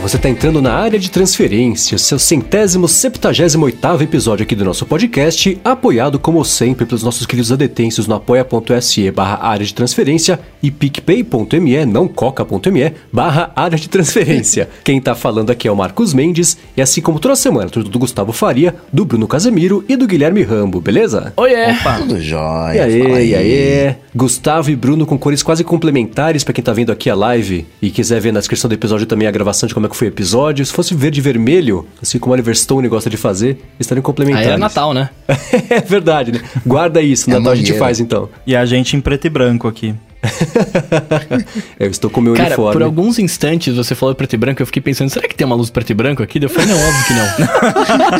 você está entrando na área de transferência, seu centésimo, septagésimo oitavo episódio aqui do nosso podcast, apoiado como sempre pelos nossos queridos adetêncios no apoia.se barra área de transferência e picpay.me, não coca.me, barra área de transferência. Quem está falando aqui é o Marcos Mendes, e assim como toda semana, tudo do Gustavo Faria, do Bruno Casemiro e do Guilherme Rambo, beleza? Oiê! Opa. Tudo jóia. E aí, e aí? Gustavo e Bruno com cores quase complementares para quem tá vendo aqui a live e quiser ver na descrição do episódio também a gravação de como é que foi o episódio. Se fosse verde e vermelho, assim como o Oliver Stone gosta de fazer, estariam complementares. Aí é Natal, né? é verdade, né? Guarda isso, É Natal a gente faz então. E a gente em preto e branco aqui. Eu estou com o meu Cara, uniforme. por alguns instantes você falou preto e branco, eu fiquei pensando, será que tem uma luz preto e branco aqui? Eu falei, não, óbvio que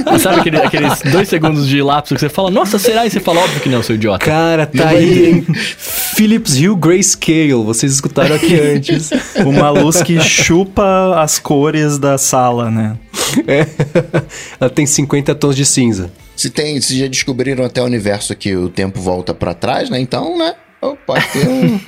não. Sabe aquele- aqueles dois segundos de lapso que você fala, nossa, será? E você fala, óbvio que não, seu idiota. Cara, tá aí em Philips Hue Grayscale. Vocês escutaram aqui antes. Uma luz que chupa as cores da sala, né? É. Ela tem 50 tons de cinza. Se tem, se já descobriram até o universo que o tempo volta pra trás, né? Então, né? Oh, Pode ter um,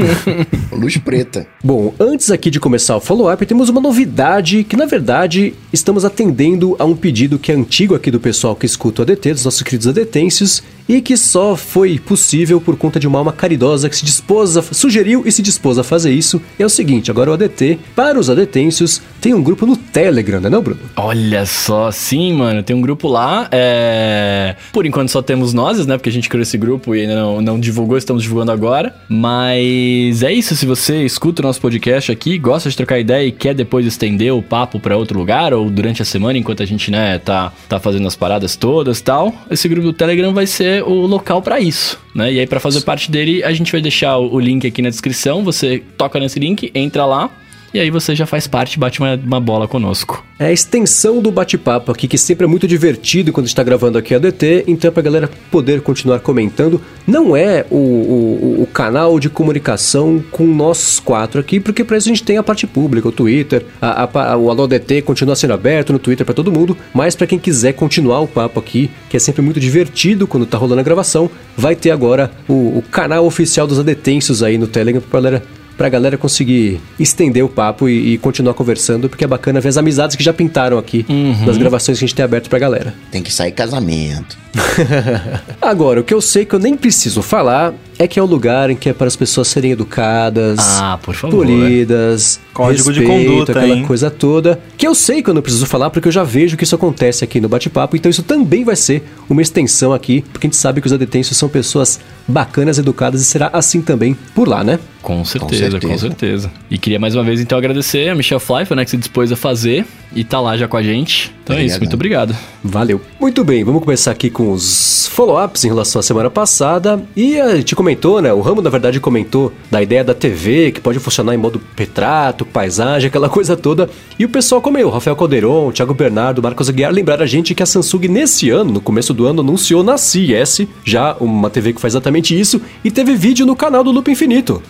luz preta. Bom, antes aqui de começar o follow-up, temos uma novidade que, na verdade, estamos atendendo a um pedido que é antigo aqui do pessoal que escuta o ADT, dos nossos queridos adetêncios, e que só foi possível por conta de uma alma caridosa que se dispôs a, sugeriu e se dispôs a fazer isso. É o seguinte, agora o ADT, para os adetêncios, tem um grupo no Telegram, não é não, Bruno? Olha só, sim, mano, tem um grupo lá, é... Por enquanto só temos nós, né, porque a gente criou esse grupo e ainda não, não divulgou, estamos divulgando agora. Mas é isso, se você escuta o nosso podcast aqui, gosta de trocar ideia e quer depois estender o papo pra outro lugar, ou durante a semana, enquanto a gente, né, tá, tá fazendo as paradas todas tal, esse grupo do Telegram vai ser o local pra isso, né? E aí, pra fazer parte dele, a gente vai deixar o link aqui na descrição, você toca nesse link, entra lá, e aí você já faz parte, bate uma, uma bola conosco. É a extensão do bate-papo aqui, que sempre é muito divertido quando está gravando aqui a DT, então é pra galera poder continuar comentando. Não é o, o, o canal de comunicação com nós quatro aqui, porque para isso a gente tem a parte pública, o Twitter, a, a- o Alô DT continua sendo aberto no Twitter para todo mundo, mas para quem quiser continuar o papo aqui, que é sempre muito divertido quando tá rolando a gravação, vai ter agora o, o canal oficial dos adetêncios aí no Telegram pra galera pra galera conseguir estender o papo e, e continuar conversando, porque é bacana ver as amizades que já pintaram aqui nas gravações que a gente tem aberto pra galera. Tem que sair casamento. Agora, o que eu sei que eu nem preciso falar é que é um lugar em que é para as pessoas serem educadas, Ah, por favor. polidas, Código de respeito, conduta, aquela hein? coisa toda. Que eu sei que eu não preciso falar porque eu já vejo que isso acontece aqui no bate-papo, então isso também vai ser uma extensão aqui, porque a gente sabe que os adetêncios são pessoas bacanas, educadas e será assim também por lá, né? Com certeza, com certeza, certeza. E queria mais uma vez então agradecer a Michelle Pfeiffer, né, que se dispôs a fazer e tá lá já com a gente. Então é isso, Obrigadão. muito obrigado. Valeu. Muito bem, vamos começar aqui com os follow-ups em relação à semana passada. E a gente comentou, né? O Ramo, na verdade, comentou da ideia da TV, que pode funcionar em modo retrato, paisagem, aquela coisa toda. E o pessoal comeu. Rafael Calderon, Thiago Bernardo, Marcos Aguiar lembraram a gente que a Samsung, nesse ano, no começo do ano, anunciou na CES já uma TV que faz exatamente isso. E teve vídeo no canal do Loop Infinito.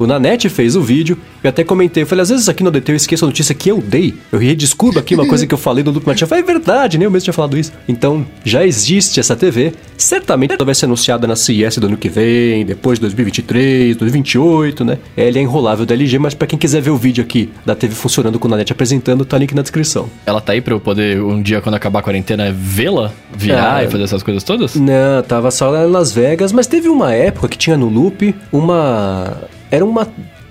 O Nanete fez o vídeo, eu até comentei, eu falei, às vezes aqui no DT eu esqueço a notícia que eu dei. Eu redescubro aqui uma coisa que eu falei no. Eu falei, é verdade, né? Eu mesmo tinha falado isso. Então, já existe essa TV. Certamente ela vai ser anunciada na CES do ano que vem, depois de 2023, 2028, né? Ela é enrolável da LG, mas pra quem quiser ver o vídeo aqui da TV funcionando com o Nanete apresentando, tá link na descrição. Ela tá aí pra eu poder, um dia, quando acabar a quarentena, vê-la, virar Ah, e fazer essas coisas todas? Não, tava só lá em Las Vegas, mas teve uma época que tinha no Loop uma. Era uma.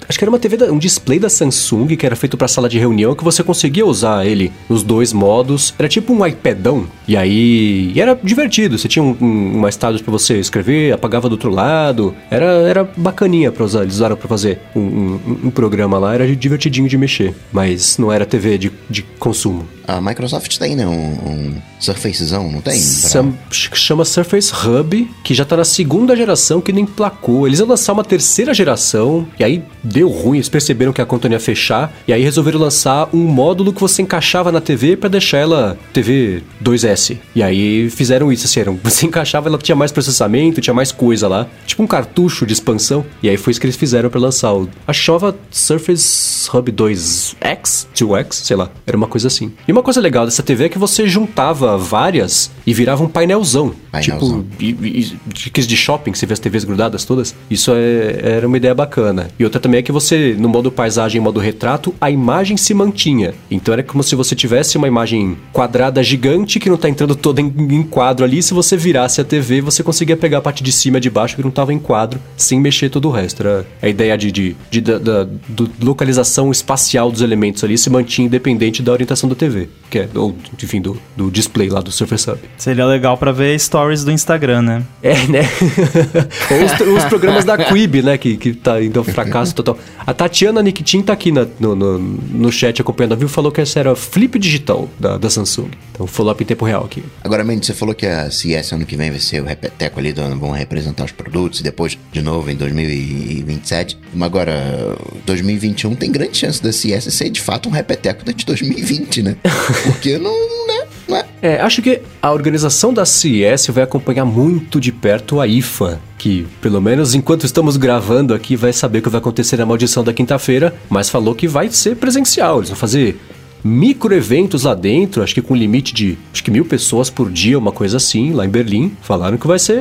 Acho que era uma TV, da- um display da Samsung que era feito pra sala de reunião que você conseguia usar ele nos dois modos. Era tipo um iPadão. E aí. E era divertido. Você tinha um, um, uma estádio pra você escrever, apagava do outro lado. Era, era bacaninha pra usar. Eles usaram pra fazer um- um programa lá. Era divertidinho de mexer. Mas não era TV de, de consumo. A Microsoft tem, né? Um, um Surfacezão, não tem? Sam- chama Surface Hub, que já tá na segunda geração, que nem placou. Eles iam lançar uma terceira geração, e aí deu ruim, eles perceberam que a conta ia fechar, e aí resolveram lançar um módulo que você encaixava na TV pra deixar ela TV 2S. E aí fizeram isso, assim, era você encaixava, ela tinha mais processamento, tinha mais coisa lá, tipo um cartucho de expansão, e aí foi isso que eles fizeram pra lançar o... Que chamava Surface Hub 2X, 2X, sei lá, era uma coisa assim. E uma uma coisa legal dessa TV é que você juntava várias e virava um painelzão. Painelzão. Tipo, e, e, de, de shopping, você vê as TVs grudadas todas. Isso é, era uma ideia bacana. E outra também é que você, no modo paisagem e modo retrato, a imagem se mantinha. Então era como se você tivesse uma imagem quadrada gigante que não tá entrando toda em, em quadro ali. Se você virasse a TV, você conseguia pegar a parte de cima e de baixo que não tava em quadro, sem mexer todo o resto. Era a ideia de, de, de da, da localização espacial dos elementos ali se mantinha independente da orientação da TV. Que é, ou, enfim, do, do display lá do Surface Hub. Seria legal pra ver stories do Instagram, né? É, né? Ou os, os programas da Quib, né? Que, que tá indo ao fracasso total. A Tatiana Nikitin tá aqui na- no, no, no chat acompanhando a viu falou que essa era flip digital da, da Samsung. Então, follow-up em tempo real aqui. Agora, Mendes, você falou que a CS ano que vem vai ser o repeteco ali, do ano, vão representar os produtos e depois, de novo, em 2027. Mas agora, 2021 tem grande chance da CS ser de fato um repeteco da de 2020, né? Porque não, né? É. É, acho que a organização da CES vai acompanhar muito de perto a IFA, que, pelo menos enquanto estamos gravando aqui, vai saber o que vai acontecer na maldição da quinta-feira, mas falou que vai ser presencial. Eles vão fazer micro eventos lá dentro, acho que com limite de acho que mil pessoas por dia, uma coisa assim, lá em Berlim. Falaram que vai ser,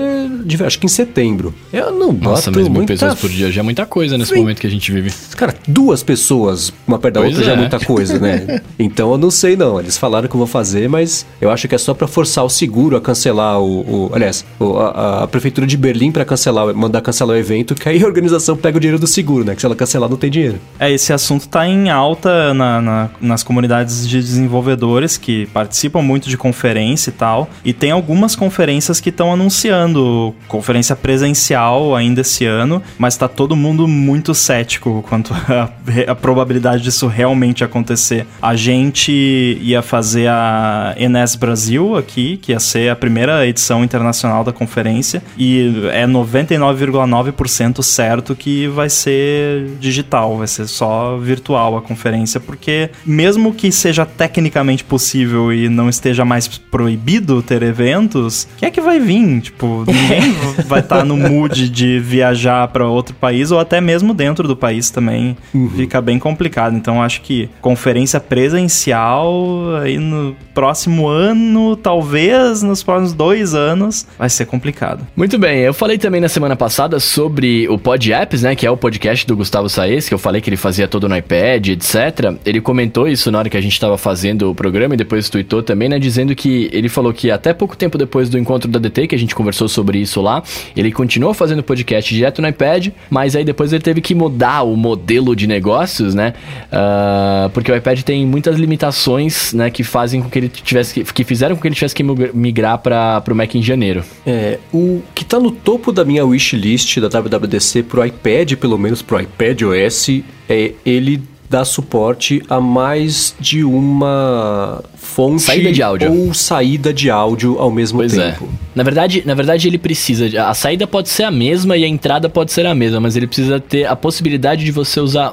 acho que em setembro. Eu não boto Nossa, mas mil muita pessoas por dia já é muita coisa nesse Sim. momento que a gente vive. Cara, duas pessoas, uma perto da Pois outra, já é é. muita coisa, né? então eu não sei não. Eles falaram que vão fazer, mas eu acho que é só pra forçar o seguro a cancelar o. o- aliás, o- a, a prefeitura de Berlim pra cancelar, mandar cancelar o evento, que aí a organização pega o dinheiro do seguro, né? Que se ela cancelar, não tem dinheiro. É, esse assunto tá em alta na- na- nas comunidades de desenvolvedores que participam muito de conferência e tal. E tem algumas conferências que estão anunciando conferência presencial ainda esse ano, mas tá todo mundo muito cético quanto à probabilidade disso realmente acontecer. A gente ia fazer a Enes Brasil aqui, que ia ser a primeira edição internacional da conferência, e é 99,9% certo que vai ser digital, vai ser só virtual a conferência, porque mesmo que seja tecnicamente possível e não esteja mais proibido ter eventos, quem é que vai vir? Tipo, ninguém vai estar no mood de viajar para outro país ou até mesmo dentro do país também fica bem complicado. Então acho que conferência presencial aí no próximo ano, talvez nos próximos dois anos, vai ser complicado. Muito bem, eu falei também na semana passada sobre o Pod Apps, né, que é o podcast do Gustavo Saez, que eu falei que ele fazia todo no iPad, etc. Ele comentou isso na hora que a gente estava fazendo o programa e depois tweetou também, né, dizendo que ele falou que até pouco tempo depois do encontro da DT, que a gente conversou sobre isso lá, ele continuou fazendo podcast direto no iPad, mas aí depois ele teve que mudar o modelo de negócios, né, ah, porque o iPad tem muitas limitações, né, que fazem com que ele tivesse que, que fizeram com que ele tivesse que migrar para o Mac em janeiro. É, o que tá no topo da minha wishlist da WWDC pro iPad, pelo menos pro iPad OS, é ele dá suporte a mais de uma fonte Saída de áudio. ou saída de áudio ao mesmo Pois tempo. é. Na verdade, na verdade, ele precisa. de- A saída pode ser a mesma e a entrada pode ser a mesma, mas ele precisa ter a possibilidade de você usar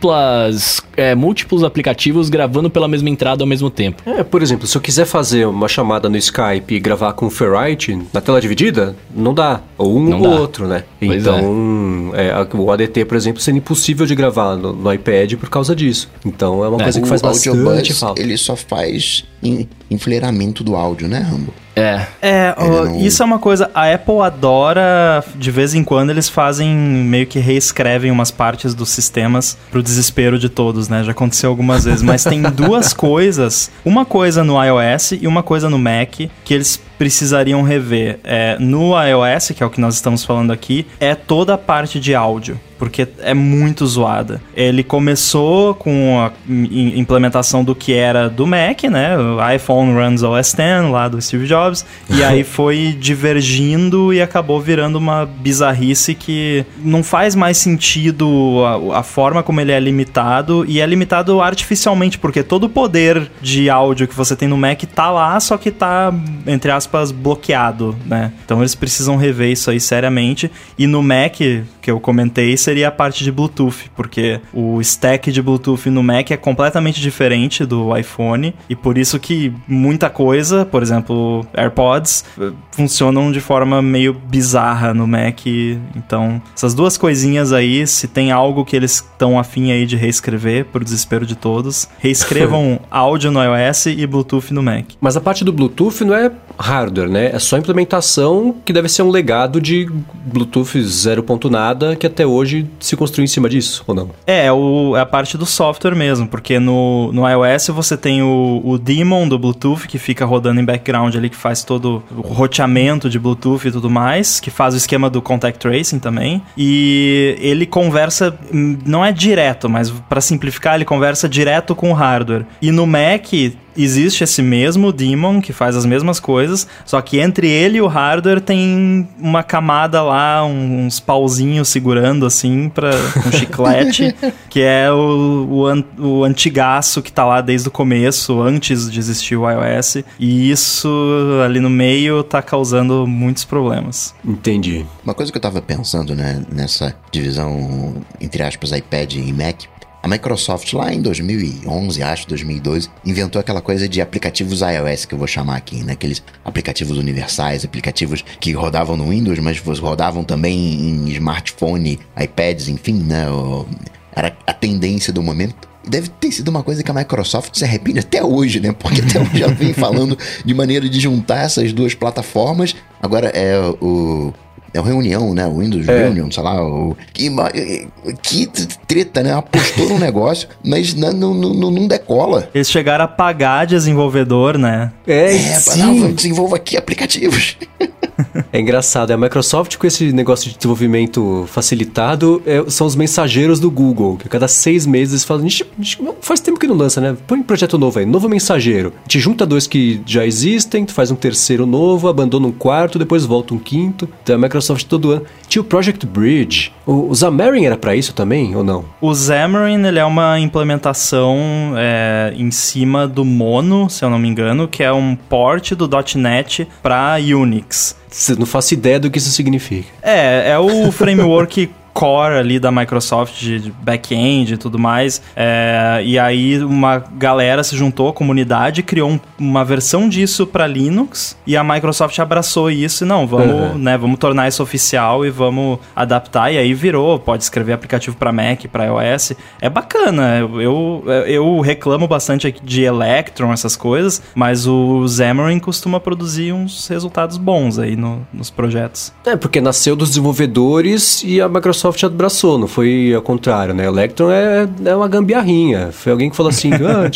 múltiplas, é, múltiplos aplicativos gravando pela mesma entrada ao mesmo tempo. É, por exemplo, se eu quiser fazer uma chamada no Skype e gravar com o Ferrite na tela dividida, não dá. Ou um Não ou dá. outro, né? Pois então, é, o ADT, por exemplo, seria impossível de gravar no, no iPad por causa disso. Então é uma É, coisa que faz o bastante falta. ele só faz em- enfileiramento do áudio, né, Rambo? É. É, não- isso é uma coisa. A Apple adora, de vez em quando, eles fazem meio que reescrevem umas partes dos sistemas pro desespero de todos, né? Já aconteceu algumas vezes. Mas tem duas coisas: uma coisa no iOS e uma coisa no Mac que eles precisariam rever. É, no iOS, que é o que nós estamos falando aqui, é toda a parte de áudio. Porque é muito zoada. Ele começou com a im- implementação do que era do Mac, né? O iPhone runs OS X, lá do Steve Jobs. E aí foi divergindo e acabou virando uma bizarrice que não faz mais sentido a, a forma como ele é limitado. E é limitado artificialmente, porque todo o poder de áudio que você tem no Mac tá lá, só que tá, entre aspas, bloqueado, né? Então eles precisam rever isso aí seriamente. E no Mac, que eu comentei seria a parte de Bluetooth, porque o stack de Bluetooth no Mac é completamente diferente do iPhone e por isso que muita coisa, por exemplo, AirPods, eh, funcionam de forma meio bizarra no Mac. Então, essas duas coisinhas aí, se tem algo que eles estão afim aí de reescrever, pro desespero de todos, reescrevam áudio no iOS e Bluetooth no Mac. Mas a parte do Bluetooth não é hardware, né? É só implementação que deve ser um legado de Bluetooth 0. nada que até hoje se construiu em cima disso, ou não? É, é, o, é a parte do software mesmo, porque no, no iOS você tem o, o daemon do Bluetooth que fica rodando em background ali, que faz todo o roteamento de Bluetooth e tudo mais, que faz o esquema do contact tracing também. E ele conversa, não é direto, mas para simplificar, ele conversa direto com o hardware. E no Mac existe esse mesmo daemon que faz as mesmas coisas, só que entre ele e o hardware tem uma camada lá, uns pauzinhos segurando assim para um chiclete, que é o, o, an, o antigaço que tá lá desde o começo, antes de existir o iOS, e isso ali no meio tá causando muitos problemas. Entendi. Uma coisa que eu tava pensando, né, nessa divisão entre aspas iPad e Mac, Microsoft, lá em 2011, acho, 2012, inventou aquela coisa de aplicativos iOS, que eu vou chamar aqui, né? Aqueles aplicativos universais, aplicativos que rodavam no Windows, mas rodavam também em smartphone, iPads, enfim, né? Era a tendência do momento. Deve ter sido uma coisa que a Microsoft se arrepende até hoje, né? Porque até hoje ela vem falando de maneira de juntar essas duas plataformas. Agora é o é o Reunião, né? O Windows é. Reunion, sei lá. O, que, que treta, né? Apostou no negócio, mas não, não, não, não, decola. Eles chegaram a pagar desenvolvedor, né? É, é sim. Não, desenvolva aqui aplicativos. É engraçado, é a Microsoft com esse negócio de desenvolvimento facilitado é, são os mensageiros do Google, que a cada seis meses falam, faz tempo que não lança, né? Põe um projeto novo aí, novo mensageiro. Te junta dois que já existem, tu faz um terceiro novo, abandona um quarto, depois volta um quinto. Então a Microsoft todo ano. Tinha o Project Bridge. O, o Xamarin era para isso também, ou não? O Xamarin, ele é uma implementação é, em cima do Mono, se eu não me engano, que é um port do .NET para Unix. Você não faço ideia do que isso significa. É, é o framework core ali da Microsoft de back-end e tudo mais. É, e aí uma galera se juntou, a comunidade, criou um, uma versão disso para Linux e a Microsoft abraçou isso e não, vamos, uhum. né, vamos tornar isso oficial e vamos adaptar. E aí virou, pode escrever aplicativo para Mac, para iOS. É bacana. Eu, eu reclamo bastante de Electron, essas coisas, mas o Xamarin costuma produzir uns resultados bons aí no, nos projetos. É, porque nasceu dos desenvolvedores e a Microsoft Microsoft abraçou, não foi ao contrário, né? O Electron é, é uma gambiarrinha. Foi alguém que falou assim, ah,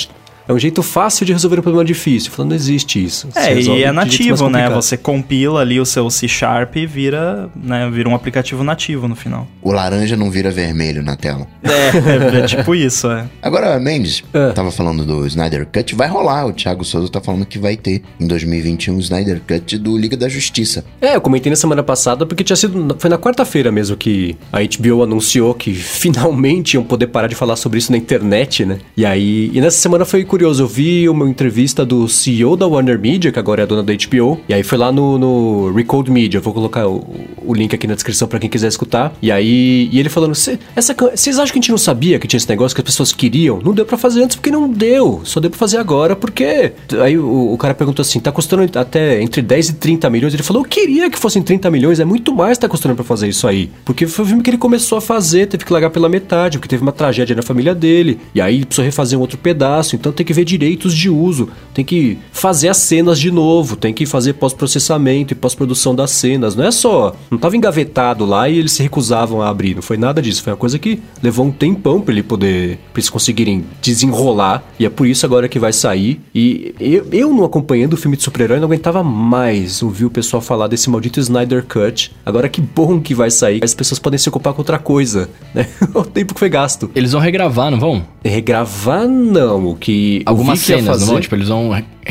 é um jeito fácil de resolver um problema difícil. Falando, não existe isso. É, e é nativo, né? Você compila ali o seu C Sharp e vira, né, vira um aplicativo nativo no final. O laranja não vira vermelho na tela. É, é tipo isso, é. Agora, Mendes, é. tava falando do Snyder Cut, vai rolar. O Thiago Souza tá falando que vai ter em 2021 o Snyder Cut do Liga da Justiça. É, eu comentei na semana passada porque tinha sido. Foi na quarta-feira mesmo que a HBO anunciou que finalmente iam poder parar de falar sobre isso na internet, né? E aí. E nessa semana foi curioso, eu vi uma entrevista do CEO da Warner Media, que agora é a dona da HBO, e aí foi lá no, no Recode Media, vou colocar o, o link aqui na descrição para quem quiser escutar. E aí, e ele falando, vocês acham que a gente não sabia que tinha esse negócio que as pessoas queriam? Não deu para fazer antes porque não deu, só deu para fazer agora porque... Aí o, o, cara perguntou assim, tá custando até entre 10 e 30 milhões? Ele falou, eu queria que fossem 30 milhões, é muito mais tá custando para fazer isso aí. Porque foi o filme que ele começou a fazer, teve que largar pela metade, porque teve uma tragédia na família dele, e aí precisou refazer um outro pedaço, então tem tem que ver direitos de uso, tem que fazer as cenas de novo, tem que fazer pós-processamento e pós-produção das cenas. Não é só. Não estava engavetado lá e eles se recusavam a abrir. Não foi nada disso. Foi uma coisa que levou um tempão para ele poder. pra eles conseguirem desenrolar. E é por isso agora que vai sair. E eu, eu não acompanhando o filme de super-herói, não aguentava mais ouvir o pessoal falar desse maldito Snyder Cut. Agora que bom que vai sair. As pessoas podem se ocupar com outra coisa, né? o tempo que foi gasto. Eles vão regravar, não vão? Regravar não. O que algumas cenas, fazer... não vão? Tipo, eles vão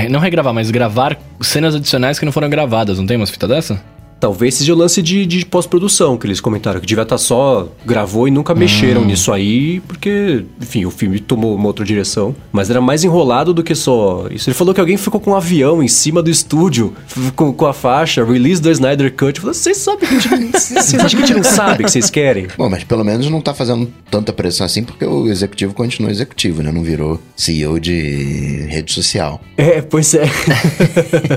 não regravar, mas gravar cenas adicionais que não foram gravadas, não tem umas fitas dessa? Talvez seja o lance de, de pós-produção que eles comentaram, que devia estar só gravou e nunca mexeram nisso aí, porque, enfim, o filme tomou uma outra direção. Mas era mais enrolado do que só isso. Ele falou que alguém ficou com um avião em cima do estúdio com, com a faixa Release do Snyder Cut. Falou, vocês sabem que a gente. Vocês acham que a gente não sabe o que vocês querem? Bom, mas pelo menos não tá fazendo tanta pressão assim, porque o executivo continua executivo, né? Não virou CEO de rede social. É, pois é.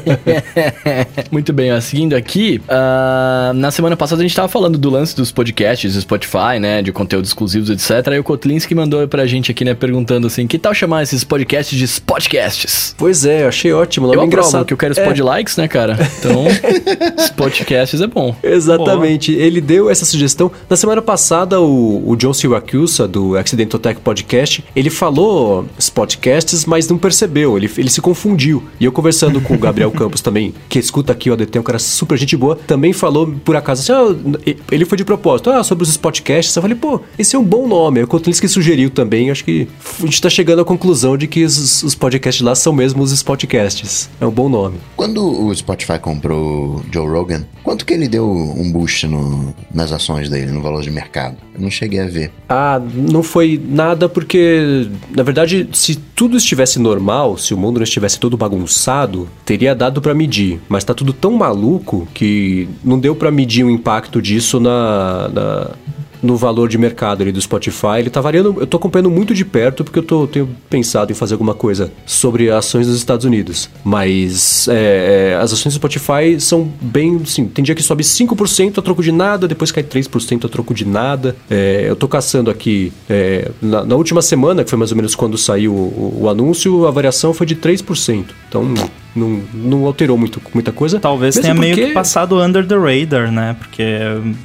Muito bem, ó, seguindo aqui, ah, na semana passada a gente tava falando do lance dos podcasts, do Spotify, né, de conteúdos exclusivos, etc. Aí o Kotlinski mandou pra gente aqui, né, perguntando assim, que tal chamar esses podcasts de podcasts? Pois é, eu achei ótimo. Eu engraçado. que eu quero os É. podlikes, né, cara? Então, os podcasts é bom. Exatamente. Ele deu essa sugestão. Na semana passada, o, o John Siracusa, do Accidental Tech Podcast, ele falou os podcasts, mas não percebeu. Ele, ele se confundiu. E eu conversando com o Gabriel Campos também, que escuta aqui o ADT, um cara super gente boa, também falou por acaso assim, ah, ele foi de propósito, ah, sobre os podcasts. Eu falei, pô, esse é um bom nome. Aí O Kotlinski sugeriu também. Acho que a gente tá chegando à conclusão de que os, os podcasts lá são mesmo os podcasts. É um bom nome. Quando o Spotify comprou Joe Rogan, quanto que ele deu um boost no- nas ações dele, no valor de mercado? Eu não cheguei a ver. Ah, não foi nada porque, na verdade, se tudo estivesse normal, se o mundo não estivesse todo bagunçado, teria dado pra medir. Mas tá tudo tão maluco que não deu pra medir o impacto disso na, na- no valor de mercado ali do Spotify. Ele tá variando, eu tô acompanhando muito de perto porque eu tô, tenho pensado em fazer alguma coisa sobre ações dos Estados Unidos. Mas é, é, as ações do Spotify são bem, assim, tem dia que sobe 5% a troco de nada, depois cai 3% a troco de nada. É, eu tô caçando aqui, é, na, na última semana, que foi mais ou menos quando saiu o, o anúncio, a variação foi de 3%. Então não, não alterou muito, muita coisa. Talvez tenha meio porque- que passado under the radar, né? Porque,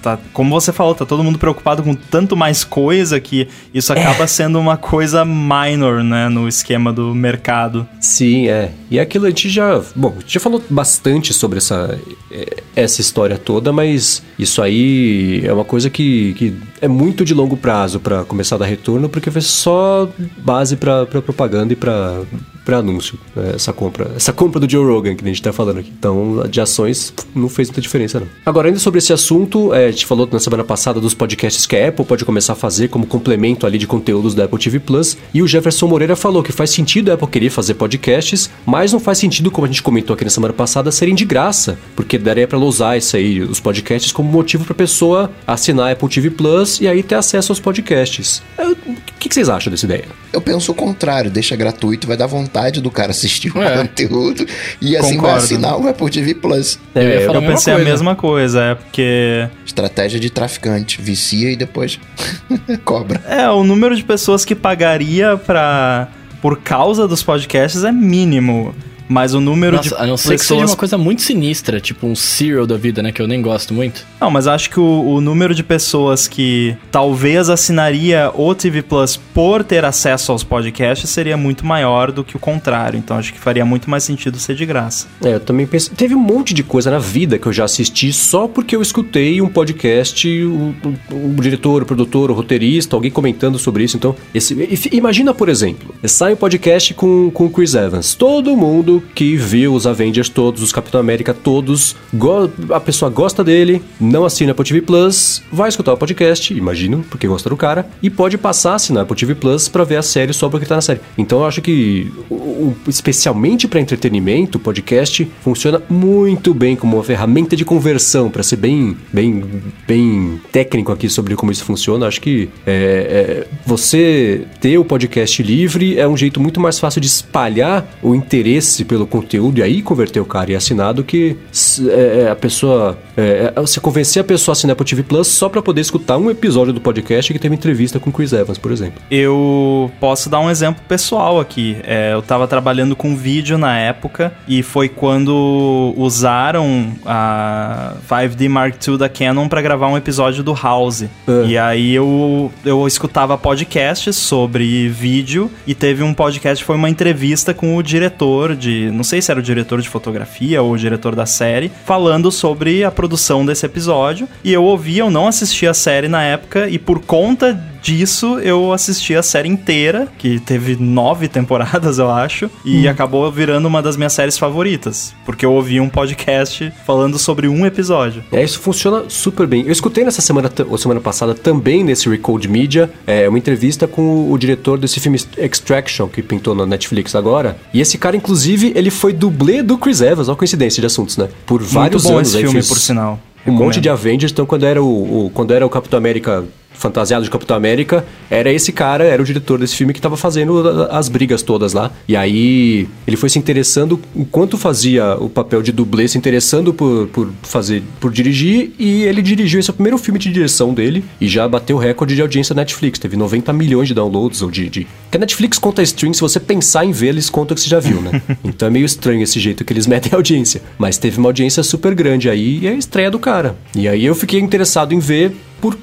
tá, como você falou, tá todo mundo preocupado com tanto mais coisa que isso acaba sendo uma coisa minor, né? No esquema do mercado. Sim, é. E é aquilo a gente já. Bom, a gente já falou bastante sobre essa, eh, essa história toda, mas isso aí é uma coisa que, que é muito de longo prazo para começar a dar retorno, porque foi só base para propaganda e para para anúncio, né, essa compra. Essa compra do Joe Rogan que a gente tá falando aqui. Então, de ações, não fez muita diferença, não. Agora, ainda sobre esse assunto, eh, a gente falou na semana passada dos podcasts que a Apple pode começar a fazer como complemento ali de conteúdos da Apple TV Plus. E o Jefferson Moreira falou que faz sentido a Apple querer fazer podcasts, mas não faz sentido, como a gente comentou aqui na semana passada, serem de graça. Porque daria pra ela usar isso aí, os podcasts, como motivo pra pessoa assinar a Apple TV Plus e aí ter acesso aos podcasts. Que, que vocês acham dessa ideia? Eu penso o contrário, deixa gratuito, vai dar vontade do cara assistir o É. conteúdo e assim vai Concordo. assinar o Apple TV Plus. Eu ia É, falar Eu mesma pensei a coisa. mesma coisa, é porque Estratégia de traficante, vicia e depois cobra. É, o número de pessoas que pagaria pra, por causa dos podcasts é mínimo. Mas o número Nossa, de a não ser que seja pessoas. uma coisa muito sinistra, tipo um serial da vida, né? Que eu nem gosto muito. Não, mas acho que o, o número de pessoas que talvez assinaria o TV Plus por ter acesso aos podcasts seria muito maior do que o contrário. Então acho que faria muito mais sentido ser de graça. É, eu também penso. Teve um monte de coisa na vida que eu já assisti só porque eu escutei um podcast, o, o- o diretor, o produtor, o roteirista, alguém comentando sobre isso. Então, esse, imagina, por exemplo, sai um podcast com, com o Chris Evans. Todo mundo que viu os Avengers todos, os Capitão América todos, a pessoa gosta dele, não assina Apple TV Plus, vai escutar o podcast, imagino, porque gosta do cara, e pode passar a assinar Apple TV Plus pra ver a série só porque tá na série. Então eu acho que, especialmente pra entretenimento, o podcast funciona muito bem como uma ferramenta de conversão, pra ser bem, bem, bem técnico aqui sobre como isso funciona. Acho que é, é, você ter o podcast livre é um jeito muito mais fácil de espalhar o interesse pelo conteúdo e aí converter o cara e assinar do que é, é, a pessoa. É, é, você convencer a pessoa a assinar Apple TV Plus só pra poder escutar um episódio do podcast que teve entrevista com Chris Evans, por exemplo. Eu posso dar um exemplo pessoal aqui. É, eu tava trabalhando com vídeo na época e foi quando usaram a 5D Mark II da Canon pra gravar um episódio do House. Ah. E aí eu, eu escutava podcasts sobre vídeo e teve um podcast, foi uma entrevista com o diretor de, não sei se era o diretor de fotografia ou o diretor da série, falando sobre a produção desse episódio. E eu ouvi, eu não assisti a série na época e por conta disso, eu assisti a série inteira, que teve nove temporadas, eu acho, e acabou virando uma das minhas séries favoritas, porque eu ouvi um podcast falando sobre um episódio. É, isso funciona super bem. Eu escutei nessa semana, ou semana passada também nesse Recode Media, é, uma entrevista com o, diretor desse filme Extraction, que pintou na Netflix agora. E esse cara, inclusive, ele foi dublê do Chris Evans, olha a coincidência de assuntos, né? Por vários Muito bom anos. esse filme, fez por sinal. Um monte Recomendo. de Avengers, então quando era o, o- quando era o Capitão América fantasiado de Capitão América, era esse cara, era o diretor desse filme que tava fazendo as brigas todas lá. E aí ele foi se interessando enquanto fazia o papel de dublê, se interessando por, por fazer, por dirigir, e ele dirigiu esse é o primeiro filme de direção dele e já bateu o recorde de audiência da Netflix. Teve 90 milhões de downloads ou de, de... Que a Netflix conta stream, se você pensar em ver, eles contam que você já viu, né? então é meio estranho esse jeito que eles metem a audiência. Mas teve uma audiência super grande aí e é a estreia do cara. E aí eu fiquei interessado em ver por,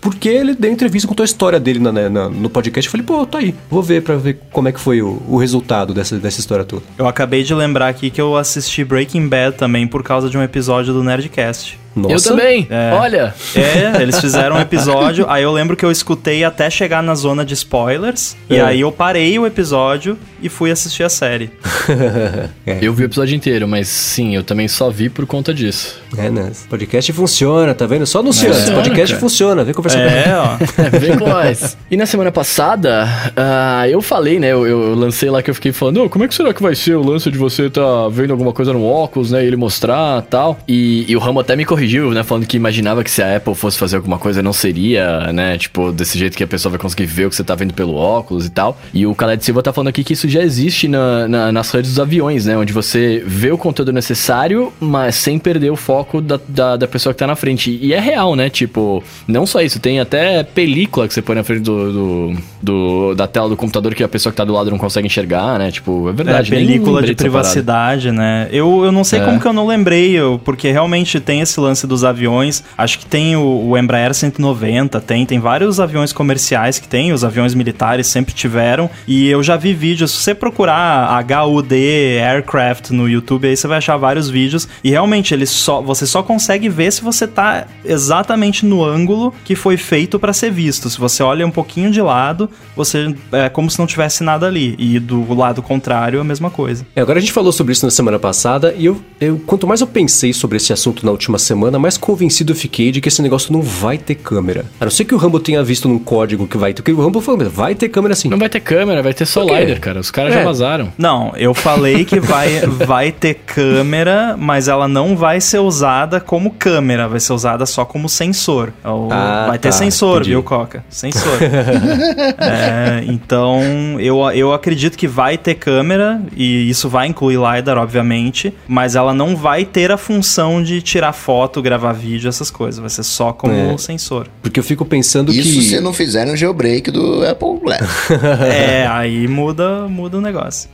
porque ele deu entrevista, contou a história dele na, na- no podcast. Eu falei, pô, tá aí. Vou ver pra ver como é que foi o, o resultado dessa, dessa história toda. Eu acabei de lembrar aqui que eu assisti Breaking Bad também por causa de um episódio do Nerdcast. Nossa. Eu também. É. Olha. É, eles fizeram um episódio, aí eu lembro que eu escutei até chegar na zona de spoilers, e É. aí eu parei o episódio e fui assistir a série. Eu vi o episódio inteiro, mas sim, eu também só vi por conta disso. É, né? Esse podcast funciona, tá vendo? Só anunciando. Esse Funciona, podcast cara. funciona. Vem conversar comigo. É, ó. Vem com nós. E na semana passada, ah, eu falei, né? Eu, eu lancei lá que eu fiquei falando, "Ô, como é que será que vai ser o lance de você tá vendo alguma coisa no óculos, né? E ele mostrar tal. E, e o Ramo até me corrigiu, né? Falando que imaginava que se a Apple fosse fazer alguma coisa, não seria, né? Tipo, desse jeito que a pessoa vai conseguir ver o que você tá vendo pelo óculos e tal. E o Khaled Silva tá falando aqui que isso já existe na, na- nas redes dos aviões, né? Onde você vê o conteúdo necessário, mas sem perder o foco da, da, da pessoa que tá na frente. E é real, né? Tipo, não só isso, tem até película que você põe na frente do, do, do- da tela do computador que a pessoa que tá do lado não consegue enxergar, né? Tipo, é É, verdade. nem película de privacidade, né? Eu, eu não sei É. como que eu não lembrei, eu- porque realmente tem esse lance dos aviões. Acho que tem o, o Embraer 190, tem, tem vários aviões comerciais que tem, os aviões militares sempre tiveram. E eu já vi vídeos, se você procurar HUD Aircraft no YouTube, aí você vai achar vários vídeos. E realmente, ele só, você só consegue ver se você tá exatamente no ângulo que foi feito para ser visto. Se você olha um pouquinho de lado, você é como se não tivesse nada ali. E do lado contrário, a mesma coisa. É, agora a gente falou sobre isso na semana passada e eu, eu- quanto mais eu pensei sobre esse assunto na última semana, mais convencido eu fiquei de que esse negócio não vai ter câmera. A não ser que o Rambo tenha visto num código que vai ter. Porque o Rambo falou, "Mas vai ter câmera sim. Não vai ter câmera, vai ter só? LiDAR, cara. Os caras É. já vazaram. Não, eu falei que vai, vai ter câmera, mas ela não vai ser usada como câmera, vai ser usada só como sensor. Ou- Ah, vai ter tá, sensor, entendi. viu, Coca? Sensor. É, então, eu, eu acredito que vai ter câmera, e isso vai incluir LiDAR, obviamente, mas ela não vai ter a função de tirar foto, gravar vídeo, essas coisas. Vai ser só como É. sensor. Porque eu fico pensando Isso que. se não fizerem um jailbreak do Apple Glass. é, aí muda, muda o negócio.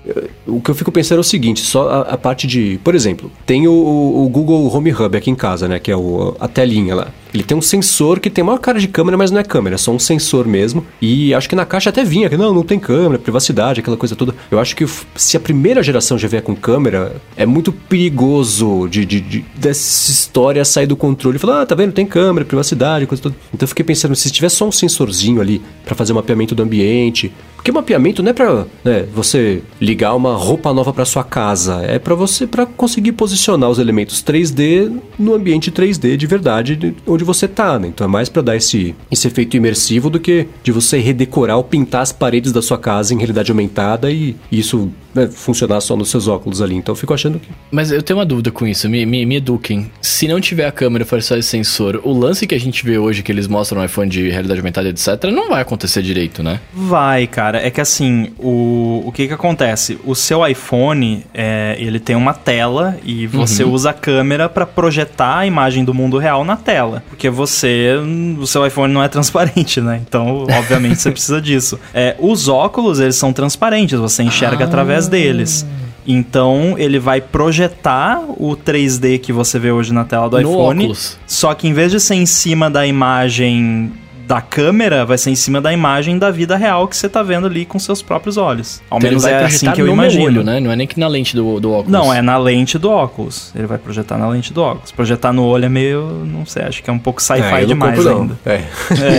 O que eu fico pensando é o seguinte, só a, a parte de... Por exemplo, tem o, o Google Home Hub aqui em casa, né? Que é o, a telinha lá. Ele tem um sensor que tem maior cara de câmera, mas não é câmera, é só um sensor mesmo. E acho que na caixa até vinha, que não, não tem câmera, privacidade, aquela coisa toda. Eu acho que se a primeira geração já vier com câmera, é muito perigoso de, de- de- dessa história sair do controle e falar, ah, tá vendo, tem câmera, privacidade, coisa toda. Então eu fiquei pensando, se tiver só um sensorzinho ali pra fazer mapeamento do ambiente, porque mapeamento não é pra né, você ligar uma roupa nova pra sua casa, é pra você para conseguir posicionar os elementos 3D no ambiente 3D de verdade de onde você tá, né? Então é mais pra dar esse, esse efeito imersivo do que de você redecorar ou pintar as paredes da sua casa em realidade aumentada e isso né, funcionar só nos seus óculos ali. Então eu fico achando que Mas eu tenho uma dúvida com isso, me, me, me eduquem. Se não tiver a câmera e for só esse sensor, o lance que a gente vê hoje, que eles mostram no iPhone de realidade aumentada, etc., não vai acontecer direito, né? Vai, cara. É que assim, o, o que que acontece? O seu iPhone, é, ele tem uma tela e você usa a câmera pra projetar a imagem do mundo real na tela. Porque você, o seu iPhone não é transparente, né? Então, obviamente, você precisa disso. É, os óculos, eles são transparentes, você enxerga através deles. Então, ele vai projetar o 3D que você vê hoje na tela do No iPhone. óculos. Só que em vez de ser em cima da imagem da câmera vai ser em cima da imagem da vida real que você tá vendo ali com seus próprios olhos. Ao Então ele menos vai é assim que eu imagino. olho, né? Não é nem que na lente do, do óculos. Não, é na lente do óculos. Ele vai projetar na lente do óculos. Projetar no olho é meio, não sei, acho que é um pouco sci-fi É, demais ainda. É.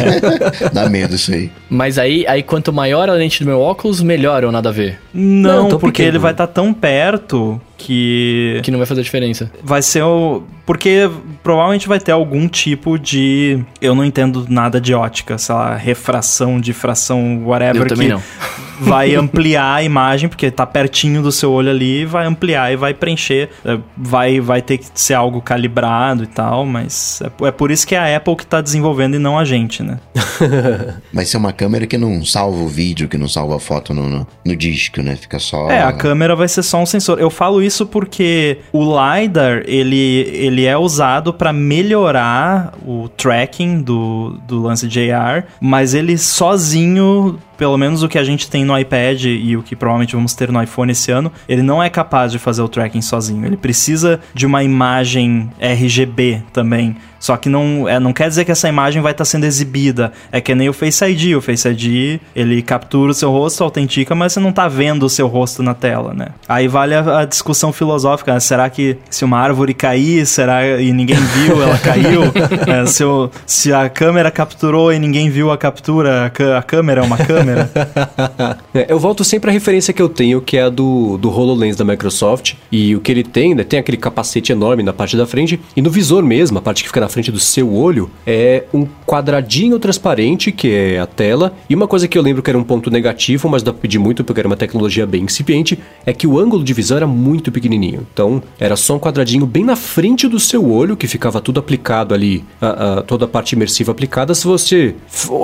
Dá medo isso aí. Mas aí, aí quanto maior a lente do meu óculos, melhor ou nada a ver? Não, Não, porque pequeno. ele vai estar tão perto que Que não vai fazer diferença. vai ser o. Porque provavelmente vai ter algum tipo de. Eu não entendo nada de ótica, sei lá, refração, difração, whatever. Eu também que não. Vai ampliar a imagem, porque tá pertinho do seu olho ali, vai ampliar e vai preencher. É, Vai, vai ter que ser algo calibrado e tal, mas é, é por isso que é a Apple que tá desenvolvendo e não a gente, né? Vai ser uma câmera que não salva o vídeo, que não salva a foto no, no, no disco, né? Fica só. É, a câmera vai ser só um sensor. Eu falo isso porque o LiDAR, ele, ele é usado para melhorar o tracking do, do lance AR, mas ele sozinho, pelo menos o que a gente tem no iPad e o que provavelmente vamos ter no iPhone esse ano, ele não é capaz de fazer o tracking sozinho. Ele precisa de uma imagem RGB também. Só que não, é, não quer dizer que essa imagem vai estar sendo exibida. É que nem o Face ID. O Face ID, ele captura o seu rosto, autentica, mas você não tá vendo o seu rosto na tela, né? Aí vale a, a discussão filosófica. né? Será que se uma árvore cair, será e ninguém viu, ela caiu? É, se, o- se a câmera capturou e ninguém viu a captura, a, a câmera é uma câmera? É, eu volto sempre à referência que eu tenho, que é a do, do HoloLens da Microsoft. E o que ele tem, né? Tem aquele capacete enorme na parte da frente. E no visor mesmo, a parte que fica na frente do seu olho, é um quadradinho transparente, que é a tela. E uma coisa que eu lembro que era um ponto negativo, mas dá pra pedir muito porque era uma tecnologia bem incipiente, é que o ângulo de visão era muito pequenininho. Então, era só um quadradinho bem na frente do seu olho, que ficava tudo aplicado ali, a- a- toda a parte imersiva aplicada. Se você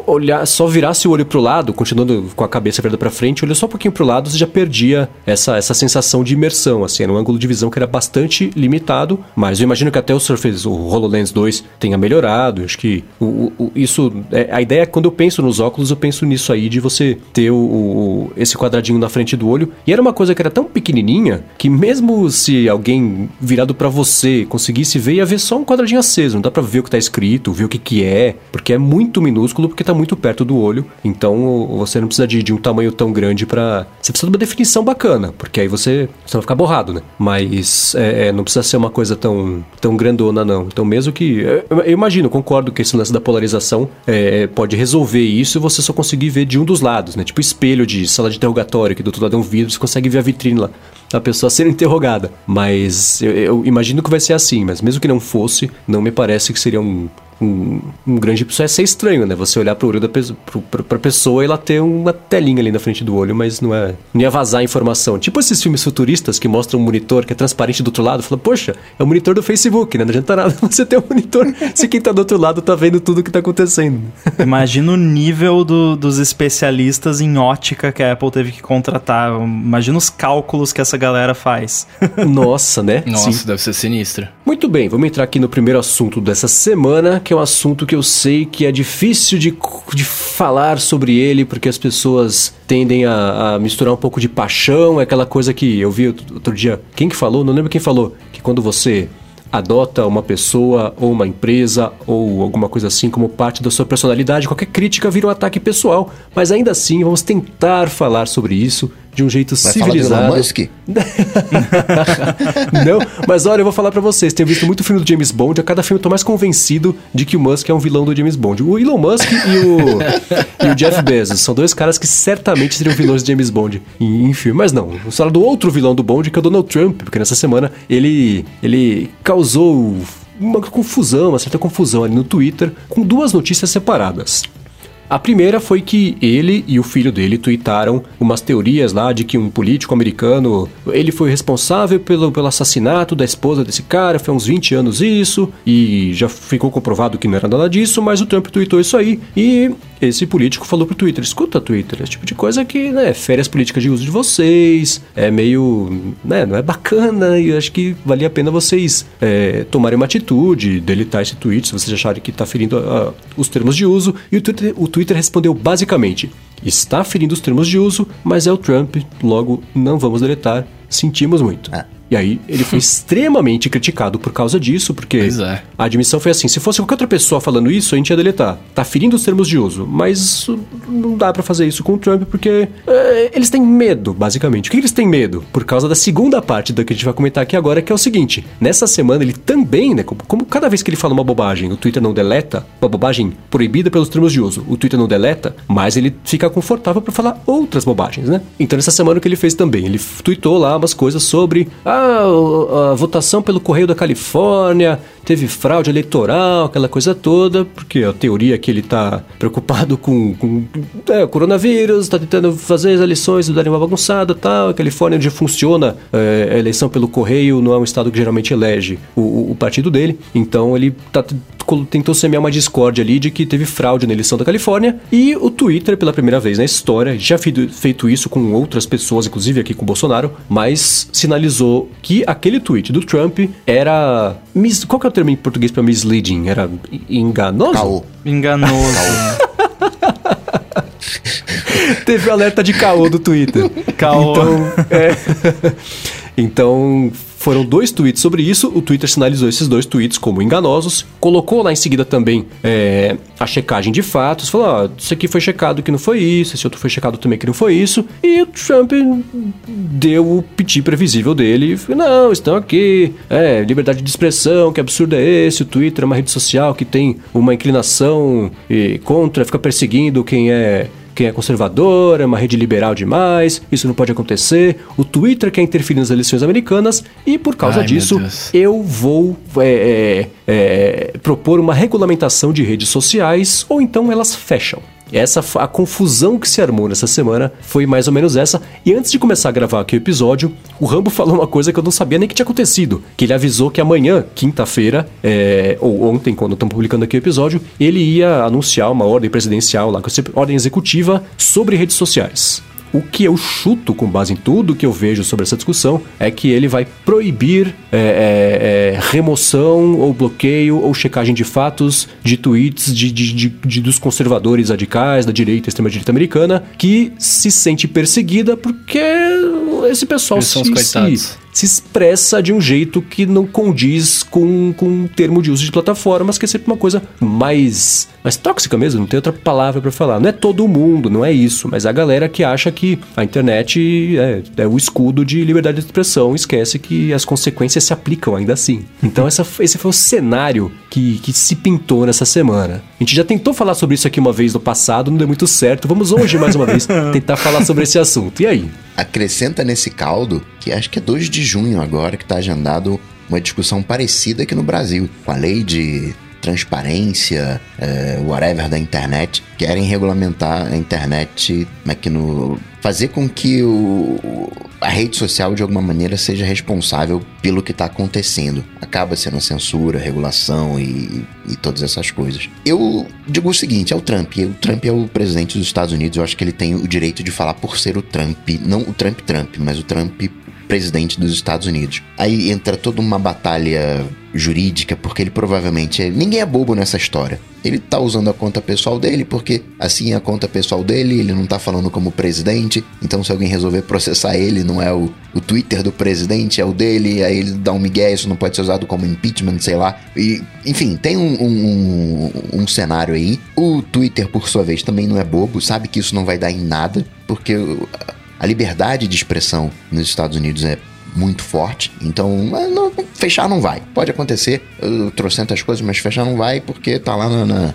olhar, só virasse o olho pro lado, continuando com a cabeça virada pra frente, olhou só um pouquinho pro lado, você já perdia essa, essa sensação de imersão, assim, era um ângulo de visão que era bastante limitado, mas eu imagino que até o Surface, o HoloLens 2 tenha melhorado, acho que o, o- isso, é, a ideia é que quando eu penso nos óculos, eu penso nisso aí, de você ter o, o- esse quadradinho na frente do olho, e era uma coisa que era tão pequenininha, que mesmo se alguém virado pra você conseguisse ver, ia ver só um quadradinho aceso, não dá pra ver o que tá escrito, ver o que que é, porque é muito minúsculo, porque tá muito perto do olho, então você não precisa de, de um tamanho tão grande pra... Você precisa de uma definição bacana, porque aí você, você vai ficar borrado, né? Mas é, é, não precisa ser uma coisa tão, tão grandona, não. Então mesmo que... Eu, eu imagino, concordo que esse lance da polarização é, pode resolver isso e você só conseguir ver de um dos lados, né? Tipo espelho de sala de interrogatório, que do outro lado é um vidro, você consegue ver a vitrine lá da pessoa sendo interrogada. Mas eu, eu imagino que vai ser assim, mas mesmo que não fosse, não me parece que seria um, um, um grande. Isso ia ser estranho, né? Você olhar pro olho da pessoa, pro, pra, pra pessoa e ela ter uma telinha ali na frente do olho, mas não é. Não ia vazar a informação. Tipo esses filmes futuristas que mostram um monitor que é transparente do outro lado, fala, poxa, é o monitor do Facebook, né? Não adianta nada você ter um monitor se quem tá do outro lado tá vendo tudo que tá acontecendo. Imagina o nível do- dos especialistas em ótica que a Apple teve que contratar. Imagina os cálculos que essa galera faz. Nossa, né? Nossa, Sim. deve ser sinistro. Muito bem, vamos entrar aqui no primeiro assunto dessa semana, que é um assunto que eu sei que é difícil de, de falar sobre ele, porque as pessoas tendem a, a misturar um pouco de paixão, é aquela coisa que eu vi outro dia. Quem que falou? Não lembro quem falou. Que quando você adota uma pessoa ou uma empresa ou alguma coisa assim como parte da sua personalidade, qualquer crítica vira um ataque pessoal. Mas ainda assim, vamos tentar falar sobre isso de um jeito Vai falar do civilizado. Elon Musk? Não, mas olha, eu vou falar pra vocês. Tenho visto muito filme do James Bond. A cada filme eu tô mais convencido de que o Musk é um vilão do James Bond. O Elon Musk e o, e o Jeff Bezos são dois caras que certamente seriam vilões de James Bond em, em filme. Mas não, vamos falar do outro vilão do Bond, que é o Donald Trump, porque nessa semana ele, ele causou uma confusão, uma certa confusão ali no Twitter, com duas notícias separadas. A primeira foi que ele e o filho dele tuitaram umas teorias lá de que um político americano, ele foi responsável pelo, pelo assassinato da esposa desse cara, foi uns 20 anos isso, e já ficou comprovado que não era nada disso, mas o Trump tweetou isso aí, e esse político falou pro Twitter, escuta Twitter, esse tipo de coisa que, né, fere as políticas de uso de vocês, é meio, né, não é bacana, e acho que valia a pena vocês é, tomarem uma atitude, deletar esse tweet, se vocês acharem que tá ferindo ah, os termos de uso, e o Twitter, o Twitter respondeu basicamente, está ferindo os termos de uso, mas é o Trump, logo não vamos deletar, sentimos muito. Ah, E aí ele foi extremamente criticado por causa disso, porque é. a admissão foi assim: se fosse qualquer outra pessoa falando isso, a gente ia deletar. Tá ferindo os termos de uso. Mas não dá pra fazer isso com o Trump, porque é, eles têm medo, basicamente. O que eles têm medo? Por causa da segunda parte da que a gente vai comentar aqui agora, que é o seguinte: nessa semana ele também, né? Como, como cada vez que ele fala uma bobagem, o Twitter não deleta, uma bobagem proibida pelos termos de uso, o Twitter não deleta, mas ele fica confortável pra falar outras bobagens, né? Então nessa semana o que ele fez também? Ele tweetou lá umas coisas sobre ah, o- a votação pelo Correio da Califórnia, teve fraude eleitoral, aquela coisa toda, porque a teoria é que ele tá preocupado com, com é, o coronavírus, tá tentando fazer as eleições darem uma bagunçada e tal. A Califórnia onde funciona é, a eleição pelo correio, não é um estado que geralmente elege o, o- partido dele. Então ele tá, col- tentou semear uma discórdia ali de que teve fraude na eleição da Califórnia. E o Twitter, pela primeira vez na história, já feito, feito isso com outras pessoas, inclusive aqui com o Bolsonaro, mas sinalizou que aquele tweet do Trump era. mis- Qual que é o termo em português para misleading? Era enganoso? Caô. Enganoso. Teve alerta de caô do Twitter. Caô. Então, é. então, foram dois tweets sobre isso. O Twitter sinalizou esses dois tweets como enganosos. Colocou lá em seguida também é, a checagem de fatos. Falou: ó, isso aqui foi checado que não foi isso, esse outro foi checado também que não foi isso. E o Trump deu o piti previsível dele. E não, estão aqui. É, liberdade de expressão, que absurdo é esse? O Twitter é uma rede social que tem uma inclinação eh, contra, fica perseguindo quem é quem é conservador, é uma rede liberal demais, isso não pode acontecer. O Twitter quer interferir nas eleições americanas e por causa Ai, disso eu vou é, é, é, propor uma regulamentação de redes sociais ou então elas fecham. Essa a confusão que se armou nessa semana foi mais ou menos essa. E antes de começar a gravar aqui o episódio, o Rambo falou uma coisa que eu não sabia nem que tinha acontecido. Que ele avisou que amanhã, quinta-feira, é, ou ontem, quando estamos publicando aqui o episódio, ele ia anunciar uma ordem presidencial lá, ordem executiva sobre redes sociais. O que eu chuto, com base em tudo que eu vejo sobre essa discussão, é que ele vai proibir é, é, é, remoção ou bloqueio ou checagem de fatos de tweets de, de- de- de- dos conservadores radicais, da direita, extrema-direita americana, que se sente perseguida porque esse pessoal Eles são se, os coitados. se, se expressa de um jeito que não condiz com, com o termo de uso de plataformas, que é sempre uma coisa mais, mais tóxica mesmo, não tem outra palavra pra falar. Não é todo mundo, não é isso, mas a galera que acha que a internet é, é o escudo de liberdade de expressão, esquece que as consequências se aplicam ainda assim. Então essa, esse foi o cenário que, que se pintou nessa semana. A gente já tentou falar sobre isso aqui uma vez no passado, não deu muito certo. Vamos hoje, mais uma vez, tentar falar sobre esse assunto. E aí? Acrescenta nesse caldo, que acho que é 2 de junho agora, que está agendado uma discussão parecida aqui no Brasil, com a lei de transparência, é, whatever da internet, querem regulamentar a internet, como é que no fazer com que o, a rede social de alguma maneira seja responsável pelo que está acontecendo. Acaba sendo censura, regulação e, e todas essas coisas. Eu digo o seguinte, é o Trump. O Trump é o presidente dos Estados Unidos. Eu acho que ele tem o direito de falar por ser o Trump, não o Trump Trump, mas o Trump presidente dos Estados Unidos. Aí entra toda uma batalha jurídica, porque ele provavelmente é... ninguém é bobo nessa história. Ele tá usando a conta pessoal dele, porque assim é a conta pessoal dele, ele não tá falando como presidente. Então, se alguém resolver processar ele, não é o, o Twitter do presidente, é o dele, aí ele dá um migué, isso não pode ser usado como impeachment, sei lá. E, enfim, tem um, um, um- um cenário aí. O Twitter, por sua vez, também não é bobo, sabe que isso não vai dar em nada, porque a liberdade de expressão nos Estados Unidos é muito forte, então não- fechar não vai. Pode acontecer, eu trocentas coisas, mas fechar não vai porque tá lá na, na,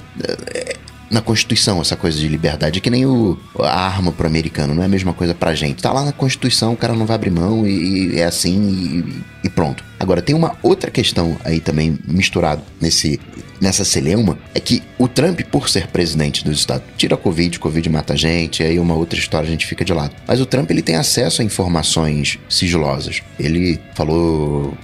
na Constituição essa coisa de liberdade. Que nem o, a arma pro americano, não é a mesma coisa pra gente. Tá lá na Constituição, o cara não vai abrir mão e, e é assim e, e pronto. Agora, tem uma outra questão aí também misturado nesse, nessa celeuma, é que o Trump, por ser presidente dos Estados tira a Covid, Covid mata a gente, aí uma outra história a gente fica de lado. Mas o Trump, ele tem acesso a informações sigilosas. Ele falou...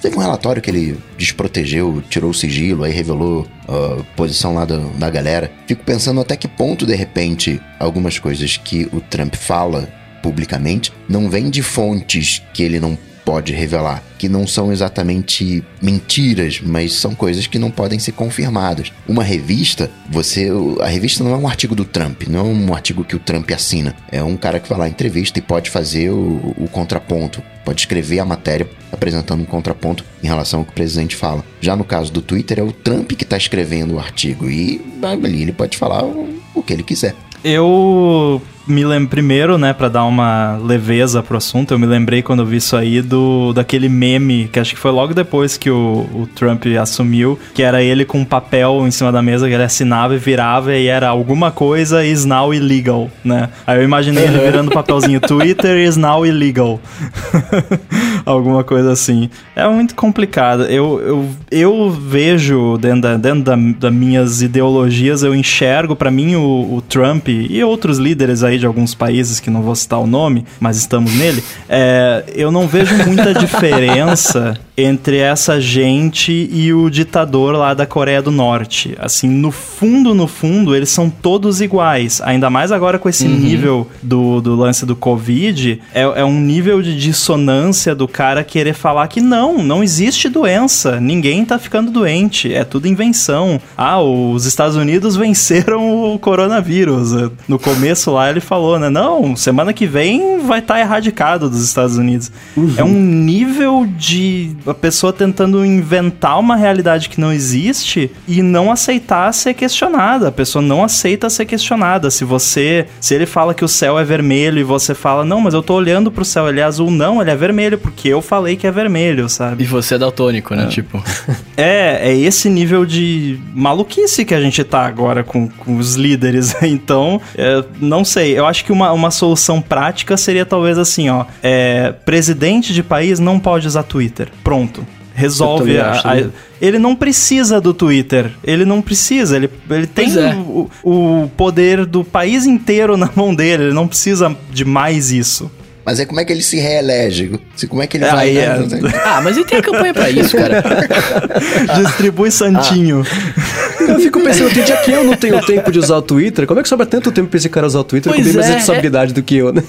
Teve um relatório que ele desprotegeu, tirou o sigilo, aí revelou a posição lá do- da galera. Fico pensando até que ponto, de repente, algumas coisas que o Trump fala publicamente não vêm de fontes que ele não pode revelar, que não são exatamente mentiras, mas são coisas que não podem ser confirmadas. Uma revista, você. A revista não é um artigo do Trump, não é um artigo que o Trump assina. É um cara que vai lá entrevista e pode fazer o, o contraponto. Pode escrever a matéria apresentando um contraponto em relação ao que o presidente fala. Já no caso do Twitter, é o Trump que está escrevendo o artigo e ali ele pode falar o, o que ele quiser. Eu me lembro primeiro, né, para dar uma leveza pro assunto, eu me lembrei quando eu vi isso aí do daquele meme, que acho que foi logo depois que o, o Trump assumiu, que era ele com um papel em cima da mesa que ele assinava e virava e era alguma coisa is now illegal, né? Aí eu imaginei ele virando papelzinho Twitter is now illegal. alguma coisa assim. É muito complicado. Eu, eu, eu vejo dentro, da, dentro da, das minhas ideologias, eu enxergo para mim o, o Trump e outros líderes aí de alguns países que não vou citar o nome, mas estamos nele, é, eu não vejo muita diferença entre essa gente e o ditador lá da Coreia do Norte. Assim, no fundo, no fundo, eles são todos iguais. Ainda mais agora com esse uhum. nível do, do lance do Covid, é, é um nível de dissonância do cara querer falar que não, não existe doença, ninguém tá ficando doente, é tudo invenção. Ah, os Estados Unidos venceram o coronavírus. No começo lá ele falou, né? Não, semana que vem vai estar tá erradicado dos Estados Unidos. Uhum. É um nível de a pessoa tentando inventar uma realidade que não existe e não aceitar ser questionada. A pessoa não aceita ser questionada. Se você, se ele fala que o céu é vermelho e você fala, não, mas eu tô olhando pro céu, ele é azul, não, ele é vermelho, porque eu falei que é vermelho, sabe? E você é daltônico, né? É. Tipo. É, é esse nível de maluquice que a gente tá agora com, com os líderes. Então, é, não sei. Eu acho que uma, uma solução prática seria talvez assim, ó. É, presidente de país não pode usar Twitter. Pronto. Resolve a, a, ele não precisa do Twitter. Ele não precisa. Ele, ele tem é. o, o poder do país inteiro na mão dele. Ele não precisa de mais isso. Mas é como é que ele se reelege? Como é que ele ah, vai... É. Ah, mas ele tem a campanha pra isso, cara. Distribui santinho. Ah. Eu fico pensando, tem dia que eu não tenho tempo de usar o Twitter. Como é que sobra tanto tempo pra esse cara usar o Twitter pois com bem mais é, responsabilidade é... do que eu, né?